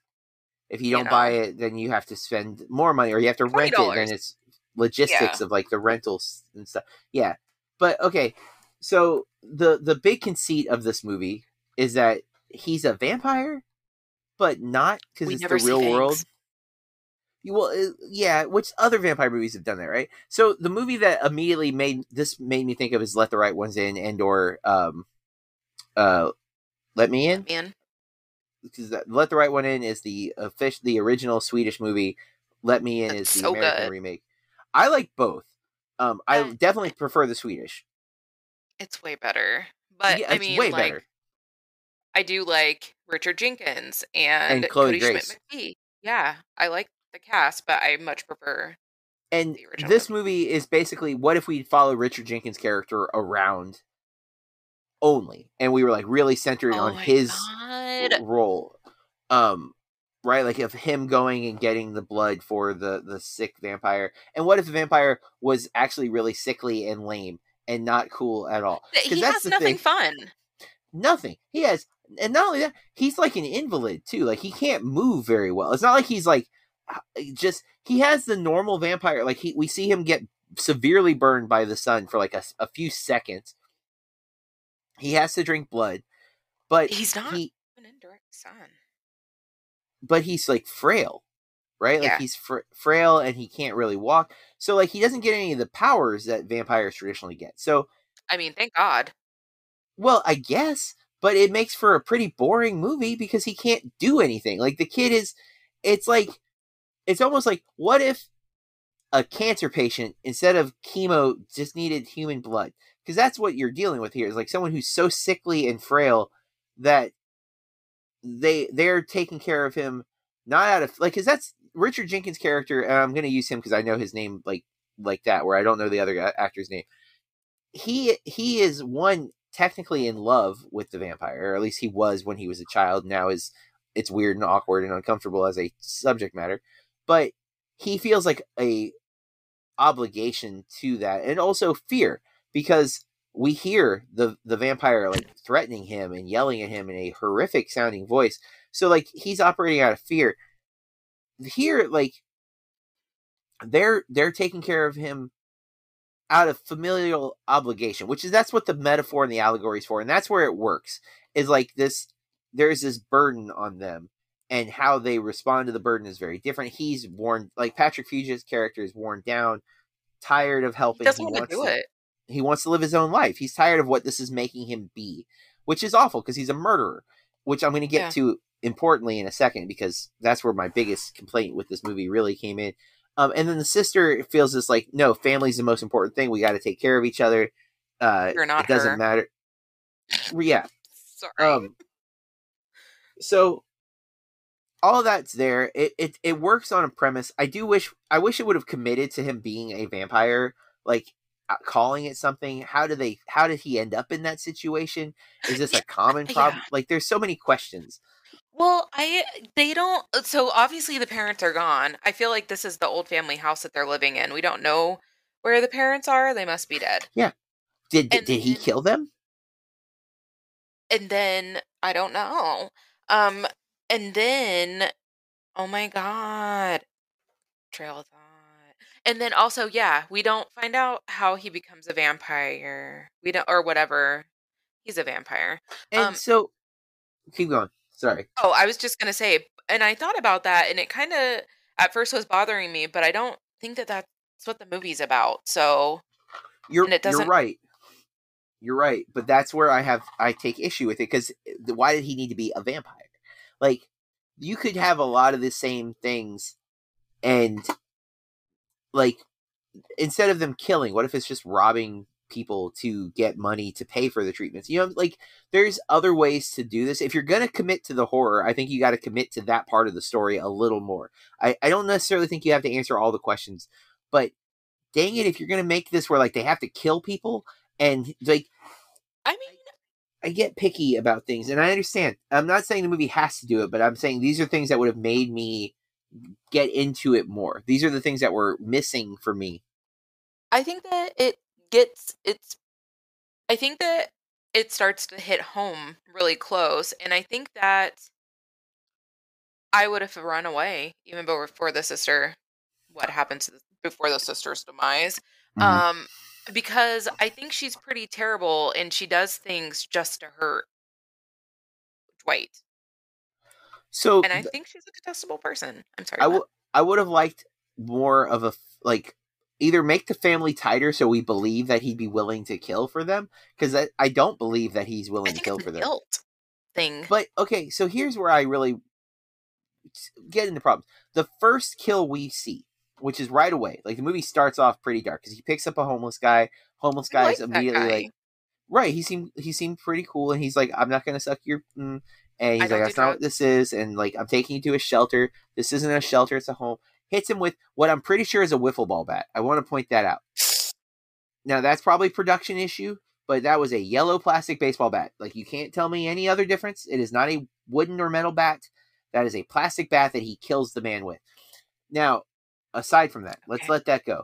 if you you don't buy know. it then you have to spend more money or you have to rent it $20. then it's logistics of like the rentals and stuff yeah but okay so the the big conceit of this movie is that he's a vampire but not because it's the real world. You- Well, yeah, which other vampire movies have done that, right? So the movie that immediately made this made me think of is Let the Right Ones In and or um uh Let Me In man. Because Let the Right One In is the official the original Swedish movie. Let Me In That's is the so American good. remake. I like both. Um I Yeah. definitely prefer the Swedish. It's way better. But yeah, I mean, way like, better. I do like Richard Jenkins and, And Chloe Kodi Grace. Schmidt McPhee. Yeah, I like the cast, but I much prefer And The original this movie. movie is basically what if we followed Richard Jenkins' character around only, and we were like really centering Oh on his God. Role, um, right? Like of him going and getting the blood for the the sick vampire, and what if the vampire was actually really sickly and lame and not cool at all? He that's has the nothing thing. fun. Nothing. He has, and not only that, he's like an invalid too. Like he can't move very well. It's not like he's like just he has the normal vampire. Like he, we see him get severely burned by the sun for like a, a few seconds. He has to drink blood, but He's not He, son. but he's like frail, right? Like he's fr- frail and he can't really walk. So like he doesn't get any of the powers that vampires traditionally get. So I mean, thank God. Well, I guess, but it makes for a pretty boring movie because he can't do anything. Like the kid is it's like it's almost like what if a cancer patient instead of chemo just needed human blood? Because that's what you're dealing with here is like someone who's so sickly and frail that they they're taking care of him not out of like cuz that's Richard Jenkins character and I'm going to use him cuz I know his name like like that where I don't know the other actor's name. He he is one technically in love with the vampire, or at least he was when he was a child. Now is it's weird and awkward and uncomfortable as a subject matter, but he feels like a obligation to that, and also fear because we hear the the vampire like threatening him and yelling at him in a horrific sounding voice. So like he's operating out of fear. Here, like they're they're taking care of him out of familial obligation, which is that's what the metaphor and the allegory is for, and that's where it works. Is like this there's this burden on them, and how they respond to the burden is very different. He's worn like Patrick Fugit's character is worn down, tired of He helping. doesn't want to do it. He wants to live his own life. He's tired of what this is making him be, which is awful because he's a murderer, which I'm going to get Yeah. to importantly in a second because that's where my biggest complaint with this movie really came in. Um, and then the sister feels this like, no, family's the most important thing. We got to take care of each other. Uh, You're not it doesn't her. matter. Yeah. Sorry. Um. So all that's there. It, it it works on a premise. I do wish I wish it would have committed to him being a vampire, like calling it something. How do they? How did he end up in that situation? Is this a common yeah. problem? Like, there's so many questions. Well, I they don't so obviously the parents are gone. I feel like this is the old family house that they're living in. We don't know where the parents are. They must be dead. Did did, And did he kill them? And then I don't know. Um and then oh my god. Trail of thought. And then also, yeah, we don't find out how he becomes a vampire. We don't or whatever. He's a vampire. And Um, so, keep going. Sorry. Oh, I was just gonna say, and I thought about that, and it kind of at first was bothering me, but I don't think that that's what the movie's about. So You're you're right. You're right, but that's where I have I take issue with it because why did he need to be a vampire? Like you could have a lot of the same things, and like instead of them killing, what if it's just robbing people to get money to pay for the treatments? You know, like there's other ways to do this. If you're gonna commit to the horror, I think you got to commit to that part of the story a little more. I I don't necessarily think you have to answer all the questions, but dang it, if you're gonna make this where like they have to kill people and like I mean, I get picky about things, and I understand. I'm not saying the movie has to do it, but I'm saying these are things that would have made me get into it more. These are the things that were missing for me. I think that it gets it's. I think that it starts to hit home really close, and I think that I would have run away even before the sister. What happens to the, before the sister's demise? Mhm. Um, because I think she's pretty terrible, and she does things just to hurt Dwight. So and I th- think she's a detestable person. I'm sorry. I would I would have liked more of a like either make the family tighter so we believe that he'd be willing to kill for them because I, I don't believe that he's willing to kill for them. guilt thing. But okay, so here's where I really get into problems. The first kill we see, which is right away, like the movie starts off pretty dark because he picks up a homeless guy. Homeless guy like is immediately guy. like, right? He seemed he seemed pretty cool, and he's like, "I'm not gonna suck your," mm. And he's don't like, "That's not what this is," and like, "I'm taking you to a shelter. This isn't a shelter; it's a home." hits him with what I'm pretty sure is a wiffle ball bat. I want to point that out. Now that's probably production issue, but that was a yellow plastic baseball bat. Like you can't tell me any other difference. It is not a wooden or metal bat. That is a plastic bat that he kills the man with. Now, aside from that, let's let that go.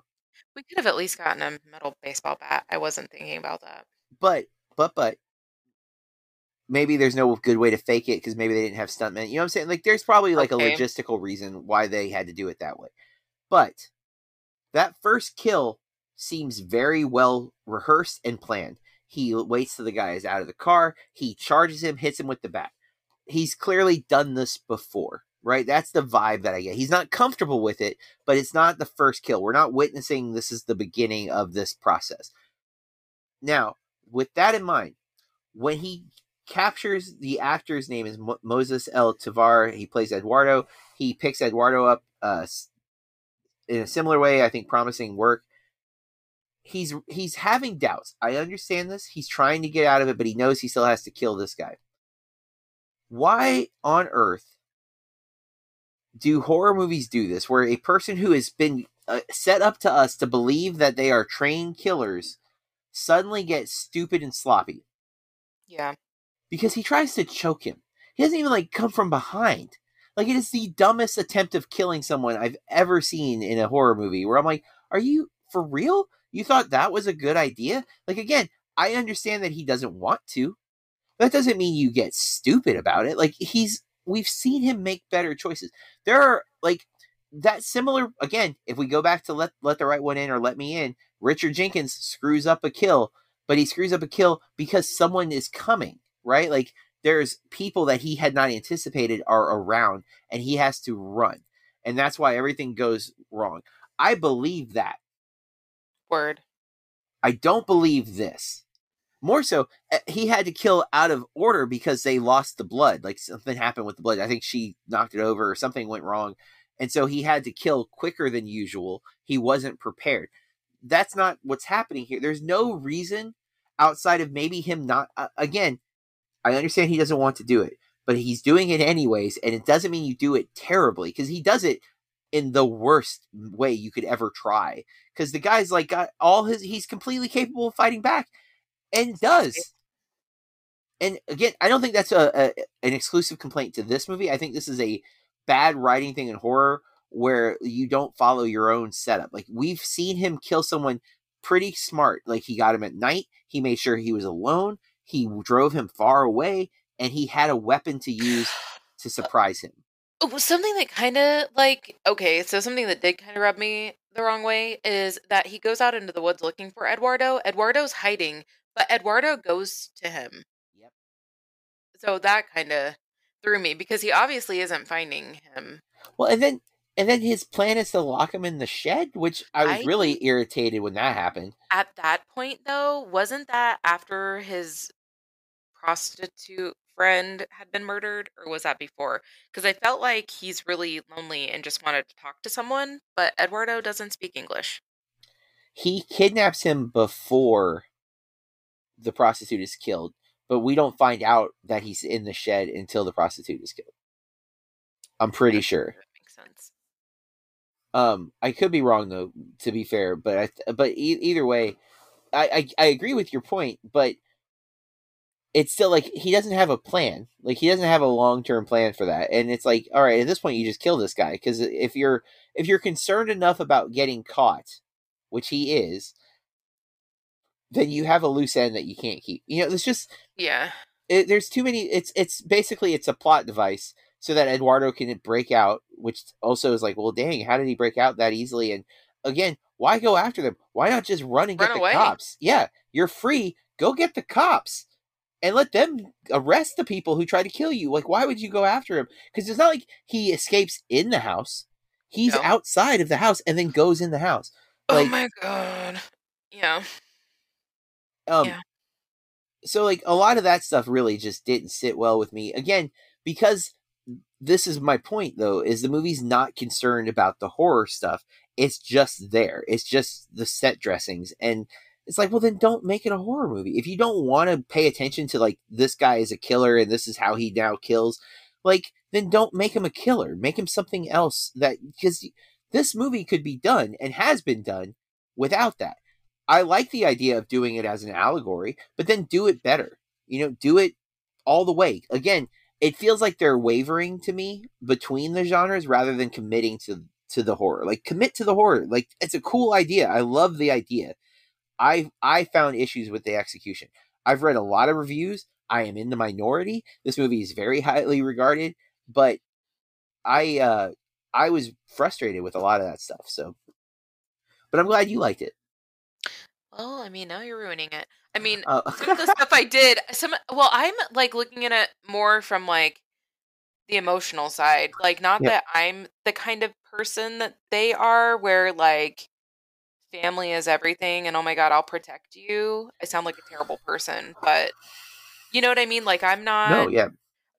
We could have at least gotten a metal baseball bat. I wasn't thinking about that. But but but maybe there's no good way to fake it because maybe they didn't have stuntmen. You know what I'm saying? Like there's probably like Okay. a logistical reason why they had to do it that way. But that first kill seems very well rehearsed and planned. He waits till the guy is out of the car. He charges him, hits him with the bat. He's clearly done this before, right? That's the vibe that I get. He's not comfortable with it, but it's not the first kill. We're not witnessing this is the beginning of this process. Now, with that in mind, when he captures the actor's name is Mo- Moses El Tavar, he plays Eduardo. He picks Eduardo up uh, in a similar way, I think, promising work. He's he's having doubts. I understand this. He's trying to get out of it, but he knows he still has to kill this guy. Why on earth do horror movies do this, where a person who has been uh, set up to us to believe that they are trained killers suddenly gets stupid and sloppy? Yeah. Because he tries to choke him. He doesn't even like come from behind. Like it is the dumbest attempt of killing someone I've ever seen in a horror movie where I'm like, are you for real? You thought that was a good idea? Like again, I understand that he doesn't want to. That doesn't mean you get stupid about it. Like he's we've seen him make better choices. There are like that similar again, if we go back to let let the right one in or let me in, Richard Jenkins screws up a kill, but he screws up a kill because someone is coming, right? Like there's people that he had not anticipated are around and he has to run. And that's why everything goes wrong. I believe that. Word. I don't believe this. More so, eh, he had to kill out of order because they lost the blood. Like something happened with the blood. I think she knocked it over or something went wrong. And so he had to kill quicker than usual. He wasn't prepared. That's not what's happening here. There's no reason outside of maybe him not. Uh, again, I understand he doesn't want to do it, but he's doing it anyways. And it doesn't mean you do it terribly because he does it in the worst way you could ever try. Because the guy's like got all his, he's completely capable of fighting back and does. And again, I don't think that's a, a an exclusive complaint to this movie. I think this is a bad writing thing in horror where you don't follow your own setup. Like we've seen him kill someone pretty smart. Like he got him at night. He made sure he was alone. He drove him far away, and he had a weapon to use to uh, surprise him. Oh, something that kind of like okay, so something that did kind of rub me the wrong way is that he goes out into the woods looking for Eduardo. Eduardo's hiding, but Eduardo goes to him. Yep. So that kind of threw me because he obviously isn't finding him. Well, and then and then his plan is to lock him in the shed, which I was I- really irritated when that happened. At that point, though, wasn't that after his prostitute friend had been murdered, or was that before? Because I felt like he's really lonely and just wanted to talk to someone, but Eduardo doesn't speak English. He kidnaps him before the prostitute is killed, but we don't find out that he's in the shed until the prostitute is killed. I'm pretty sure. That makes sense. Um, I could be wrong though. To be fair, but I th- but e- either way, I, I I agree with your point, but it's still like he doesn't have a plan. Like he doesn't have a long term plan for that, and it's like, all right, at this point, you just kill this guy. Because if you're if you're concerned enough about getting caught, which he is, then you have a loose end that you can't keep. You know, it's just Yeah. it, there's too many it's it's basically it's a plot device so that eduardo can break out which also is like well dang how did he break out that easily? And again why go after them? Why not just run and get Run the cops? Yeah you're free. Go get the cops and let them arrest the people who try to kill you like why would you go after him because it's not like he escapes in the house he's No. outside of the house and then goes in the house oh my god. Yeah. um Yeah. so like a lot of that stuff really just didn't sit well with me again because this is my point though is the movie's not concerned about the horror stuff it's just there it's just the set dressings and it's like well then don't make it a horror movie if you don't want to pay attention to like this guy is a killer and this is how he now kills like then don't make him a killer make him something else that because this movie could be done and has been done without that. I like the idea of doing it as an allegory, but then do it better. You know, do it all the way. Again, it feels like they're wavering to me between the genres rather than committing to to the horror. Like commit to the horror. Like it's a cool idea. I love the idea. I I found issues with the execution. I've read a lot of reviews. I am in the minority. This movie is very highly regarded, but I uh I was frustrated with a lot of that stuff. So but I'm glad you liked it. Well, I mean, now you're ruining it. I mean, Uh, some of the stuff I did, some well, I'm like looking at it more from like the emotional side. Like not Yep. that I'm the kind of person that they are where like family is everything and oh my god, I'll protect you. I sound like a terrible person, but you know what I mean? Like I'm not no, yeah.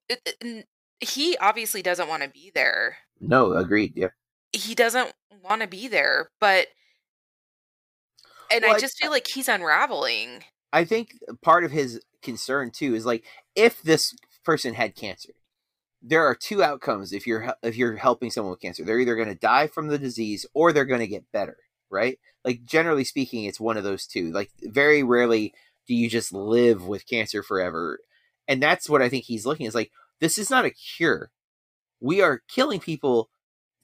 it- it- he obviously doesn't want to be there. No, agreed. Yeah. He doesn't want to be there, but and Well, I I- just feel like he's unraveling. I think part of his concern too is like if this person had cancer, there are two outcomes if you're if you're helping someone with cancer. They're either going to die from the disease or they're going to get better, right? Like generally speaking, it's one of those two. Like very rarely do you just live with cancer forever. And that's what I think he's looking is like this is not a cure. We are killing people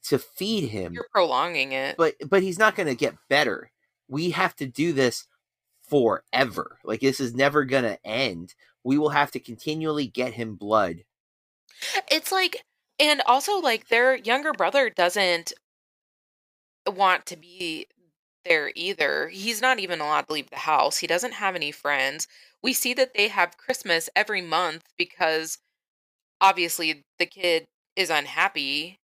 to feed him You're prolonging it. but but he's not going to get better. We have to do this forever. Like this is never going to end. We will have to continually get him blood. It's like, and also like their younger brother doesn't want to be there either. He's not even allowed to leave the house. He doesn't have any friends. We see that they have Christmas every month because obviously the kid is unhappy.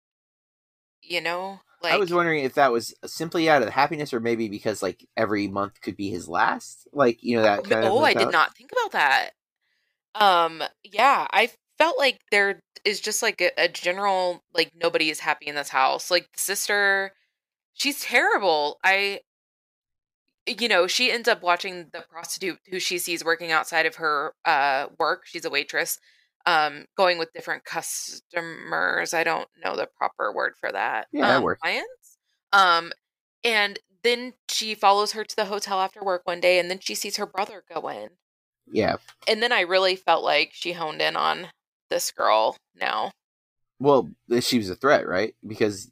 You know, like I was wondering if that was simply out of happiness or maybe because like every month could be his last. Like, you know that kind of oh, I did not think about that. Um, yeah, I felt like there is just like a, a general like nobody is happy in this house. Like the sister, she's terrible. I, you know, she ends up watching the prostitute who she sees working outside of her uh work. She's a waitress. Um, going with different customers. I don't know the proper word for that. Yeah, that um, works. Clients. Um, and then she follows her to the hotel after work one day, and then she sees her brother go in Yeah. and then I really felt like she honed in on this girl now. Well, she was a threat, right? Because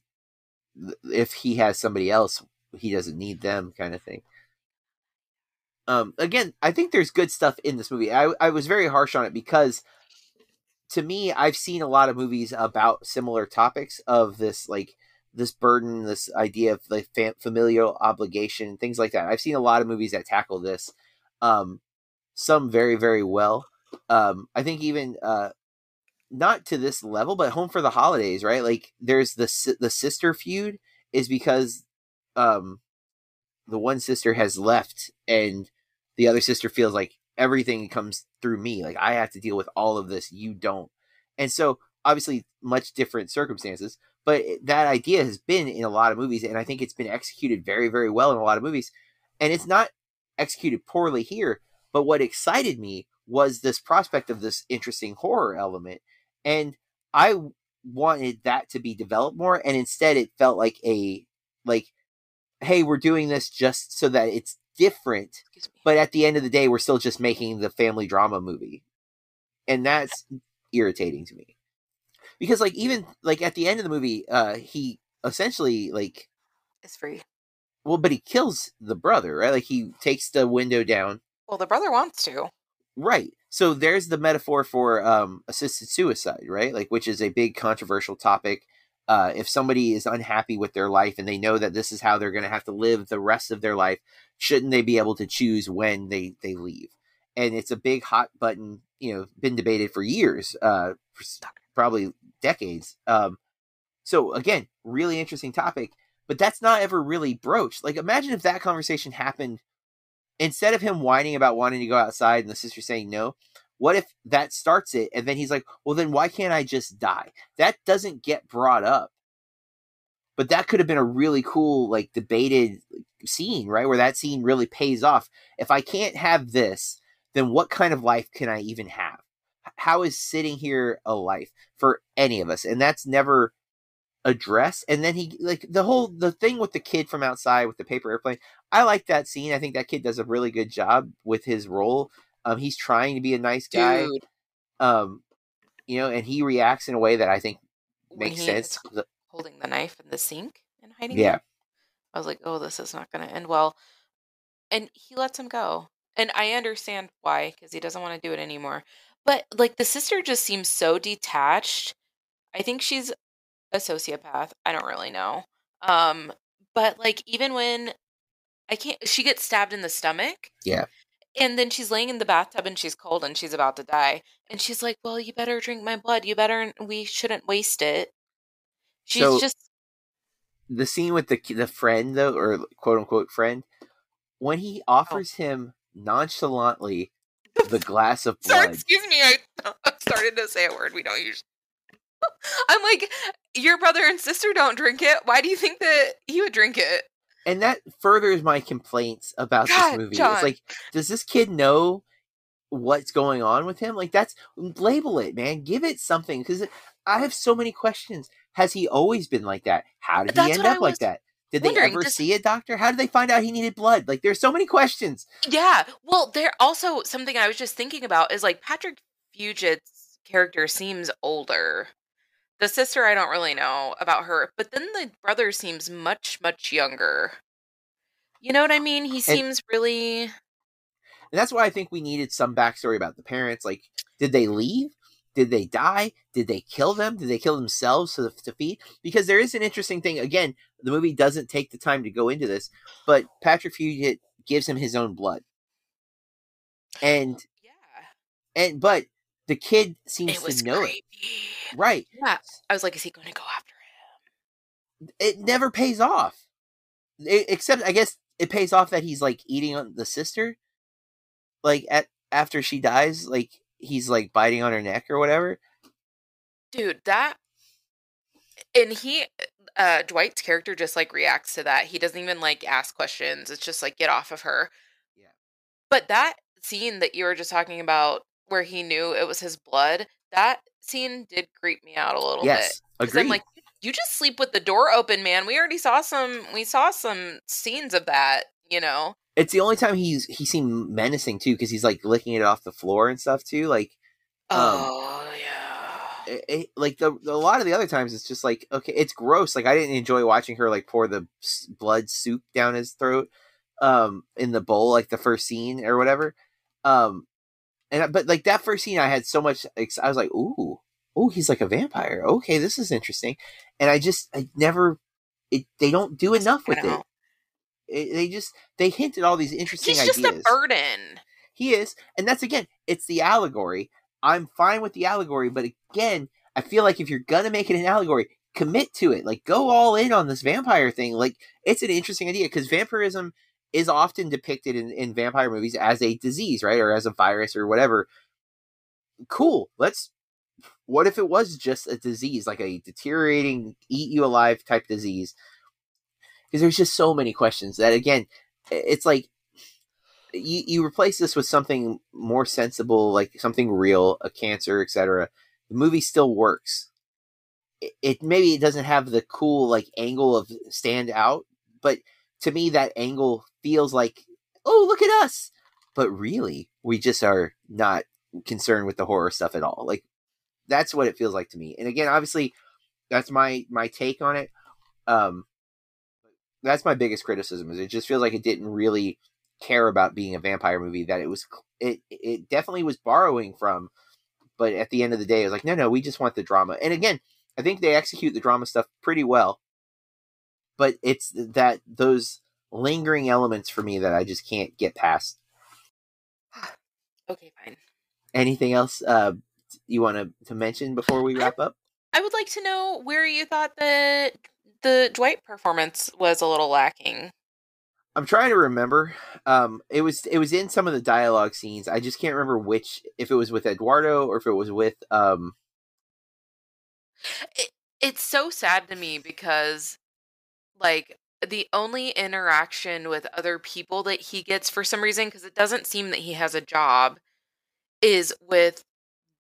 if he has somebody else, he doesn't need them, kind of thing. Um, again, I think there's good stuff in this movie. I I was very harsh on it because, to me, I've seen a lot of movies about similar topics of this like this burden, this idea of like fam- familial obligation, things like that. I've seen a lot of movies that tackle this. Um, some very very well. Um, I think even uh, not to this level, but Home for the Holidays, right? Like there's the the sister feud is because um the one sister has left and the other sister feels like everything comes through me. Like I have to deal with all of this, you don't. And so obviously much different circumstances, but that idea has been in a lot of movies and I think it's been executed very very well in a lot of movies. And it's not executed poorly here, but what excited me was this prospect of this interesting horror element and I wanted that to be developed more, and instead it felt like a like, hey, we're doing this just so that it's different, but at the end of the day, we're still just making the family drama movie, and that's irritating to me because like even like at the end of the movie, uh, he essentially like is free. well, but he kills the brother, right? Like he takes the window down, Well, the brother wants to. Right. So there's the metaphor for um, assisted suicide, right? Like, which is a big controversial topic. Uh, if somebody is unhappy with their life and they know that this is how they're going to have to live the rest of their life, shouldn't they be able to choose when they they leave? And it's a big hot button, you know, been debated for years, uh, probably decades. Um, so again, really interesting topic, but that's not ever really broached. Like, imagine if that conversation happened instead of him whining about wanting to go outside and the sister saying no, what if that starts it and then he's like, well, then why can't I just die? That doesn't get brought up. But that could have been a really cool, like, debated scene, right? Where that scene really pays off. If I can't have this, then what kind of life can I even have? How is sitting here a life for any of us? And that's never addressed. and then he like the whole the thing with the kid from outside with the paper airplane i like that scene i think that kid does a really good job with his role um he's trying to be a nice guy Dude, um you know and he reacts in a way that i think makes sense holding the knife in the sink and hiding yeah it, I was like, oh, this is not going to end well. And he lets him go. And I understand why, because he doesn't want to do it anymore. But like the sister just seems so detached. I think she's a sociopath. I don't really know. Um, but like even when I can't she gets stabbed in the stomach. Yeah. And then she's laying in the bathtub and she's cold and she's about to die. And she's like, Well, you better drink my blood. You better we shouldn't waste it. She's So- just the scene with the the friend though or quote unquote friend when he oh. offers him nonchalantly the glass of Sorry, blood excuse me. I I started to say a word we don't usually. I'm like, your brother and sister don't drink it. Why do you think that he would drink it? And that furthers my complaints about God, this movie. John. It's like, does this kid know what's going on with him? Like, that's label it, man. Give it something because I have so many questions. Has he always been like that? How did he end up like that? Did they ever Does- see a doctor? How did they find out he needed blood? Like, there's so many questions. Yeah. Well, there also something I was just thinking about is like Patrick Fugit's character seems older. The sister, I don't really know about her, but then the brother seems much, much younger. You know what I mean? He seems really. And that's why I think we needed some backstory about the parents. Like, did they leave? Did they die? Did they kill them? Did they kill themselves to, to feed? Because there is an interesting thing. Again, the movie doesn't take the time to go into this, but Patrick Fugit gives him his own blood, and Yeah. and but the kid seems It to know creepy. it, right? Yeah. I was like, is he going to go after him? It never pays off, E- except I guess it pays off that he's like eating on the sister, like at after she dies, like he's like biting on her neck or whatever. dude that and he uh dwight's character just like reacts to that he doesn't even like ask questions it's just like get off of her Yeah. but that scene that you were just talking about where he knew it was his blood that scene did creep me out a little Yes, bit agreed. i'm like you just sleep with the door open man we already saw some we saw some scenes of that you know it's the only time he's he seemed menacing too because he's like licking it off the floor and stuff too. Like, Um, oh yeah it, it- like the, the- a lot of the other times it's just like okay, it's gross. Like I didn't enjoy watching her like pour the blood soup down his throat, um, in the bowl like the first scene or whatever. Um, and but like that first scene, I had so much. I was like, ooh, oh, he's like a vampire. Okay, this is interesting. And I just I never. It, they don't do enough with it. it. They just they hint at all these interesting he's just ideas. a burden He is, and that's again, it's the allegory. I'm fine with the allegory, but again, I feel like if you're gonna make it an allegory, commit to it. Like, go all in on this vampire thing. Like, it's an interesting idea because vampirism is often depicted in, in vampire movies as a disease, right, or as a virus or whatever. Cool. Let's. What if it was just a disease, like a deteriorating, eat you alive type disease? Because there's just so many questions that, again, it's like you, you replace this with something more sensible, like something real, a cancer, etc. The movie still works. It, it maybe it doesn't have the cool like angle of stand out, but to me that angle feels like, oh look at us. But really, we just are not concerned with the horror stuff at all. Like that's what it feels like to me. And again, obviously, that's my my take on it. Um, that's my biggest criticism is it just feels like it didn't really care about being a vampire movie that it was it it definitely was borrowing from but at the end of the day it was like no no we just want the drama and again i think they execute the drama stuff pretty well but it's that those lingering elements for me that i just can't get past okay fine anything else uh you want to to mention before we wrap up I would like to know where you thought that the Dwight performance was a little lacking. I'm trying to remember. Um, it was it was in some of the dialogue scenes. I just can't remember which if it was with Eduardo or if it was with um It, it's so sad to me because, like, the only interaction with other people that he gets for some reason, because it doesn't seem that he has a job, is with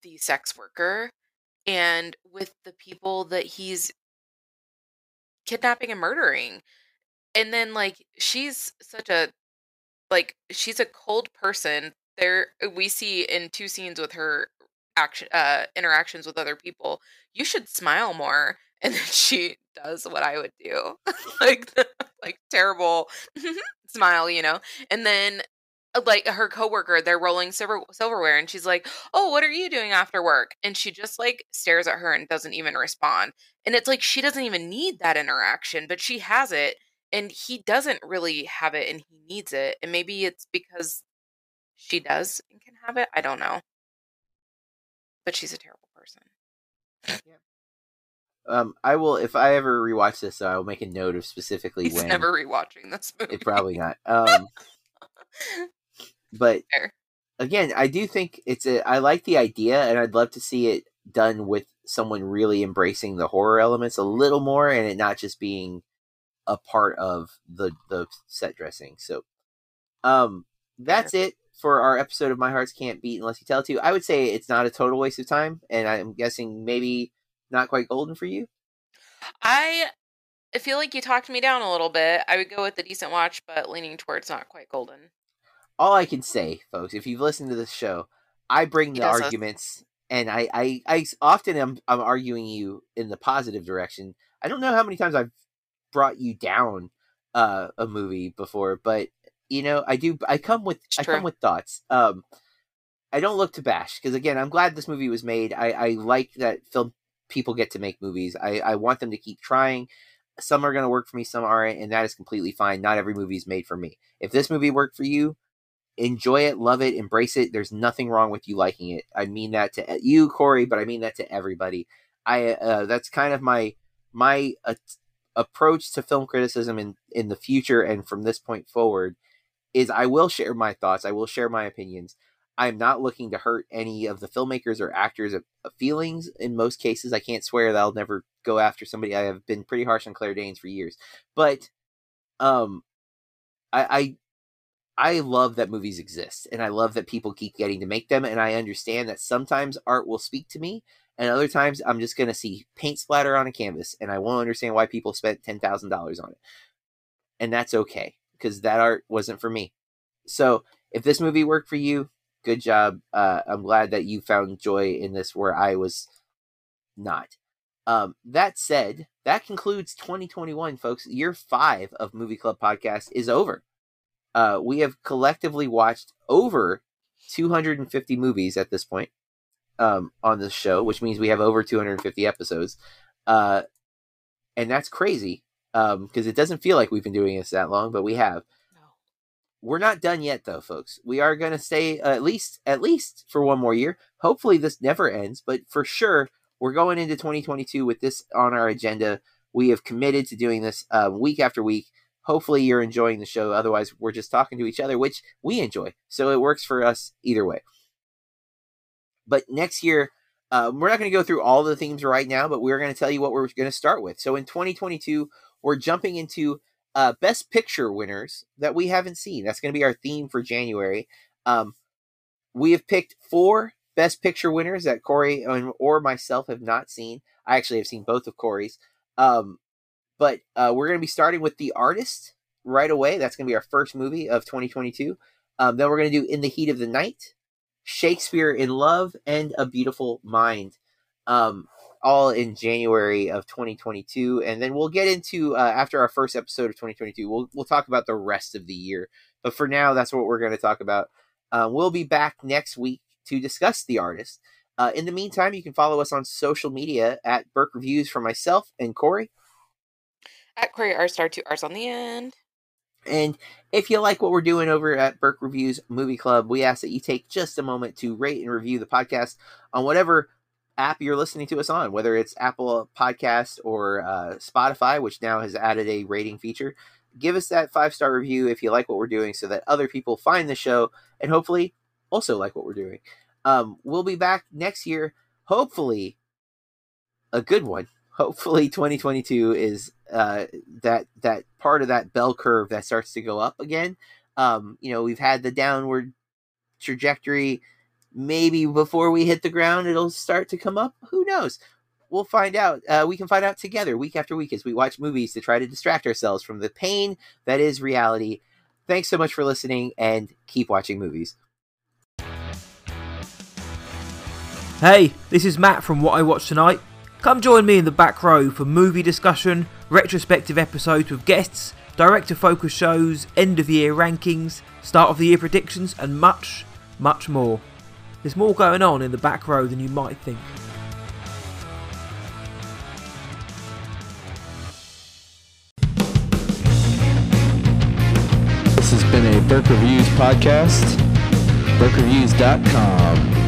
the sex worker and with the people that he's kidnapping and murdering. And then like she's such a like she's a cold person. There we see in two scenes with her action uh interactions with other people. You should smile more. And then she does what I would do. like like terrible smile, you know. And then uh, like her coworker, they're rolling silver silverware and she's like, "Oh, what are you doing after work?" And she just like stares at her and doesn't even respond. And it's like she doesn't even need that interaction, but she has it and he doesn't really have it and he needs it. And maybe it's because she does and can have it. I don't know. But she's a terrible person. Um, I will if I ever rewatch this, I will make a note of specifically when. He's when. never rewatching this movie. It probably not. Um, but Fair. again, I do think it's a. I like the idea, and I'd love to see it done with someone really embracing the horror elements a little more, and it not just being a part of the the set dressing. So, um, that's it for our episode of My Hearts Can't Beat Unless You Tell It to. I would say it's not a total waste of time, and I'm guessing maybe not quite golden for you. I feel like you talked me down a little bit. I would go with the decent watch, but leaning towards not quite golden. all I can say, folks, if you've listened to this show, I bring He the arguments, and I often am I'm arguing you in the positive direction. I don't know how many times I've brought you down uh, a movie before, but you know, I do. I come with I come with thoughts. Um, I don't look to bash because again, I'm glad this movie was made. I, I like that film people get to make movies. I, I want them to keep trying. Some are going to work for me, some aren't, and that is completely fine. Not every movie is made for me. If this movie worked for you, enjoy it, love it, embrace it. There's nothing wrong with you liking it. I mean that to you, Corey, but I mean that to everybody. I uh, that's kind of my my uh, approach to film criticism in in the future and from this point forward is I will share my thoughts. I will share my opinions. I'm not looking to hurt any of the filmmakers or actors' feelings. In most cases, I can't swear that I'll never go after somebody. I have been pretty harsh on Claire Danes for years, but um, I, I I love that movies exist, and I love that people keep getting to make them. And I understand that sometimes art will speak to me, and other times I'm just gonna see paint splatter on a canvas, and I won't understand why people spent ten thousand dollars on it, and that's okay because that art wasn't for me. So if this movie worked for you, good job. Uh, I'm glad that you found joy in this where I was not. Um, that said, that concludes 2021, folks. Year five of Movie Club Podcast is over. Uh, we have collectively watched over 250 movies at this point um, on this show, which means we have over 250 episodes. Uh, and that's crazy because it doesn't feel like we've been doing this that long, but we have. We're not done yet though folks. We are going to stay uh, at least at least for one more year. Hopefully this never ends but for sure we're going into 2022 with this on our agenda. We have committed to doing this uh, week after week. Hopefully you're enjoying the show. Otherwise we're just talking to each other which we enjoy. So it works for us either way. But next year uh, we're not going to go through all the themes right now but we're going to tell you what we're going to start with. So in 2022 we're jumping into uh, best picture winners that we haven't seen. That's going to be our theme for January. Um, we have picked four best picture winners that Corey and, or myself have not seen. I actually have seen both of Corey's. Um, but uh, we're going to be starting with The Artist right away. That's going to be our first movie of 2022. Um, then we're going to do In the Heat of the Night, Shakespeare in Love, and A Beautiful Mind. Um, all in January of 2022, and then we'll get into uh, after our first episode of 2022. We'll we'll talk about the rest of the year, but for now, that's what we're going to talk about. Uh, we'll be back next week to discuss the artist. Uh, in the meantime, you can follow us on social media at Burke Reviews for myself and Corey. At Corey R Star two R's on the end. And if you like what we're doing over at Burke Reviews Movie Club, we ask that you take just a moment to rate and review the podcast on whatever app you're listening to us on, whether it's Apple Podcast or uh, Spotify, which now has added a rating feature. Give us that five star review if you like what we're doing, so that other people find the show and hopefully also like what we're doing. Um, we'll be back next year, hopefully a good one. Hopefully, 2022 is uh, that that part of that bell curve that starts to go up again. Um, you know, we've had the downward trajectory maybe before we hit the ground it'll start to come up who knows we'll find out. Uh, we can find out together week after week as we watch movies to try to distract ourselves from the pain that is reality. Thanks so much for listening and keep watching movies. Hey, this is Matt from What I Watched Tonight. Come join me in the back row for movie discussion, retrospective episodes with guests, director focus shows, end of year rankings, start of the year predictions, and much, much more. There's more going on in the back row than you might think. This has been a Burke Reviews podcast. BurkeReviews.com.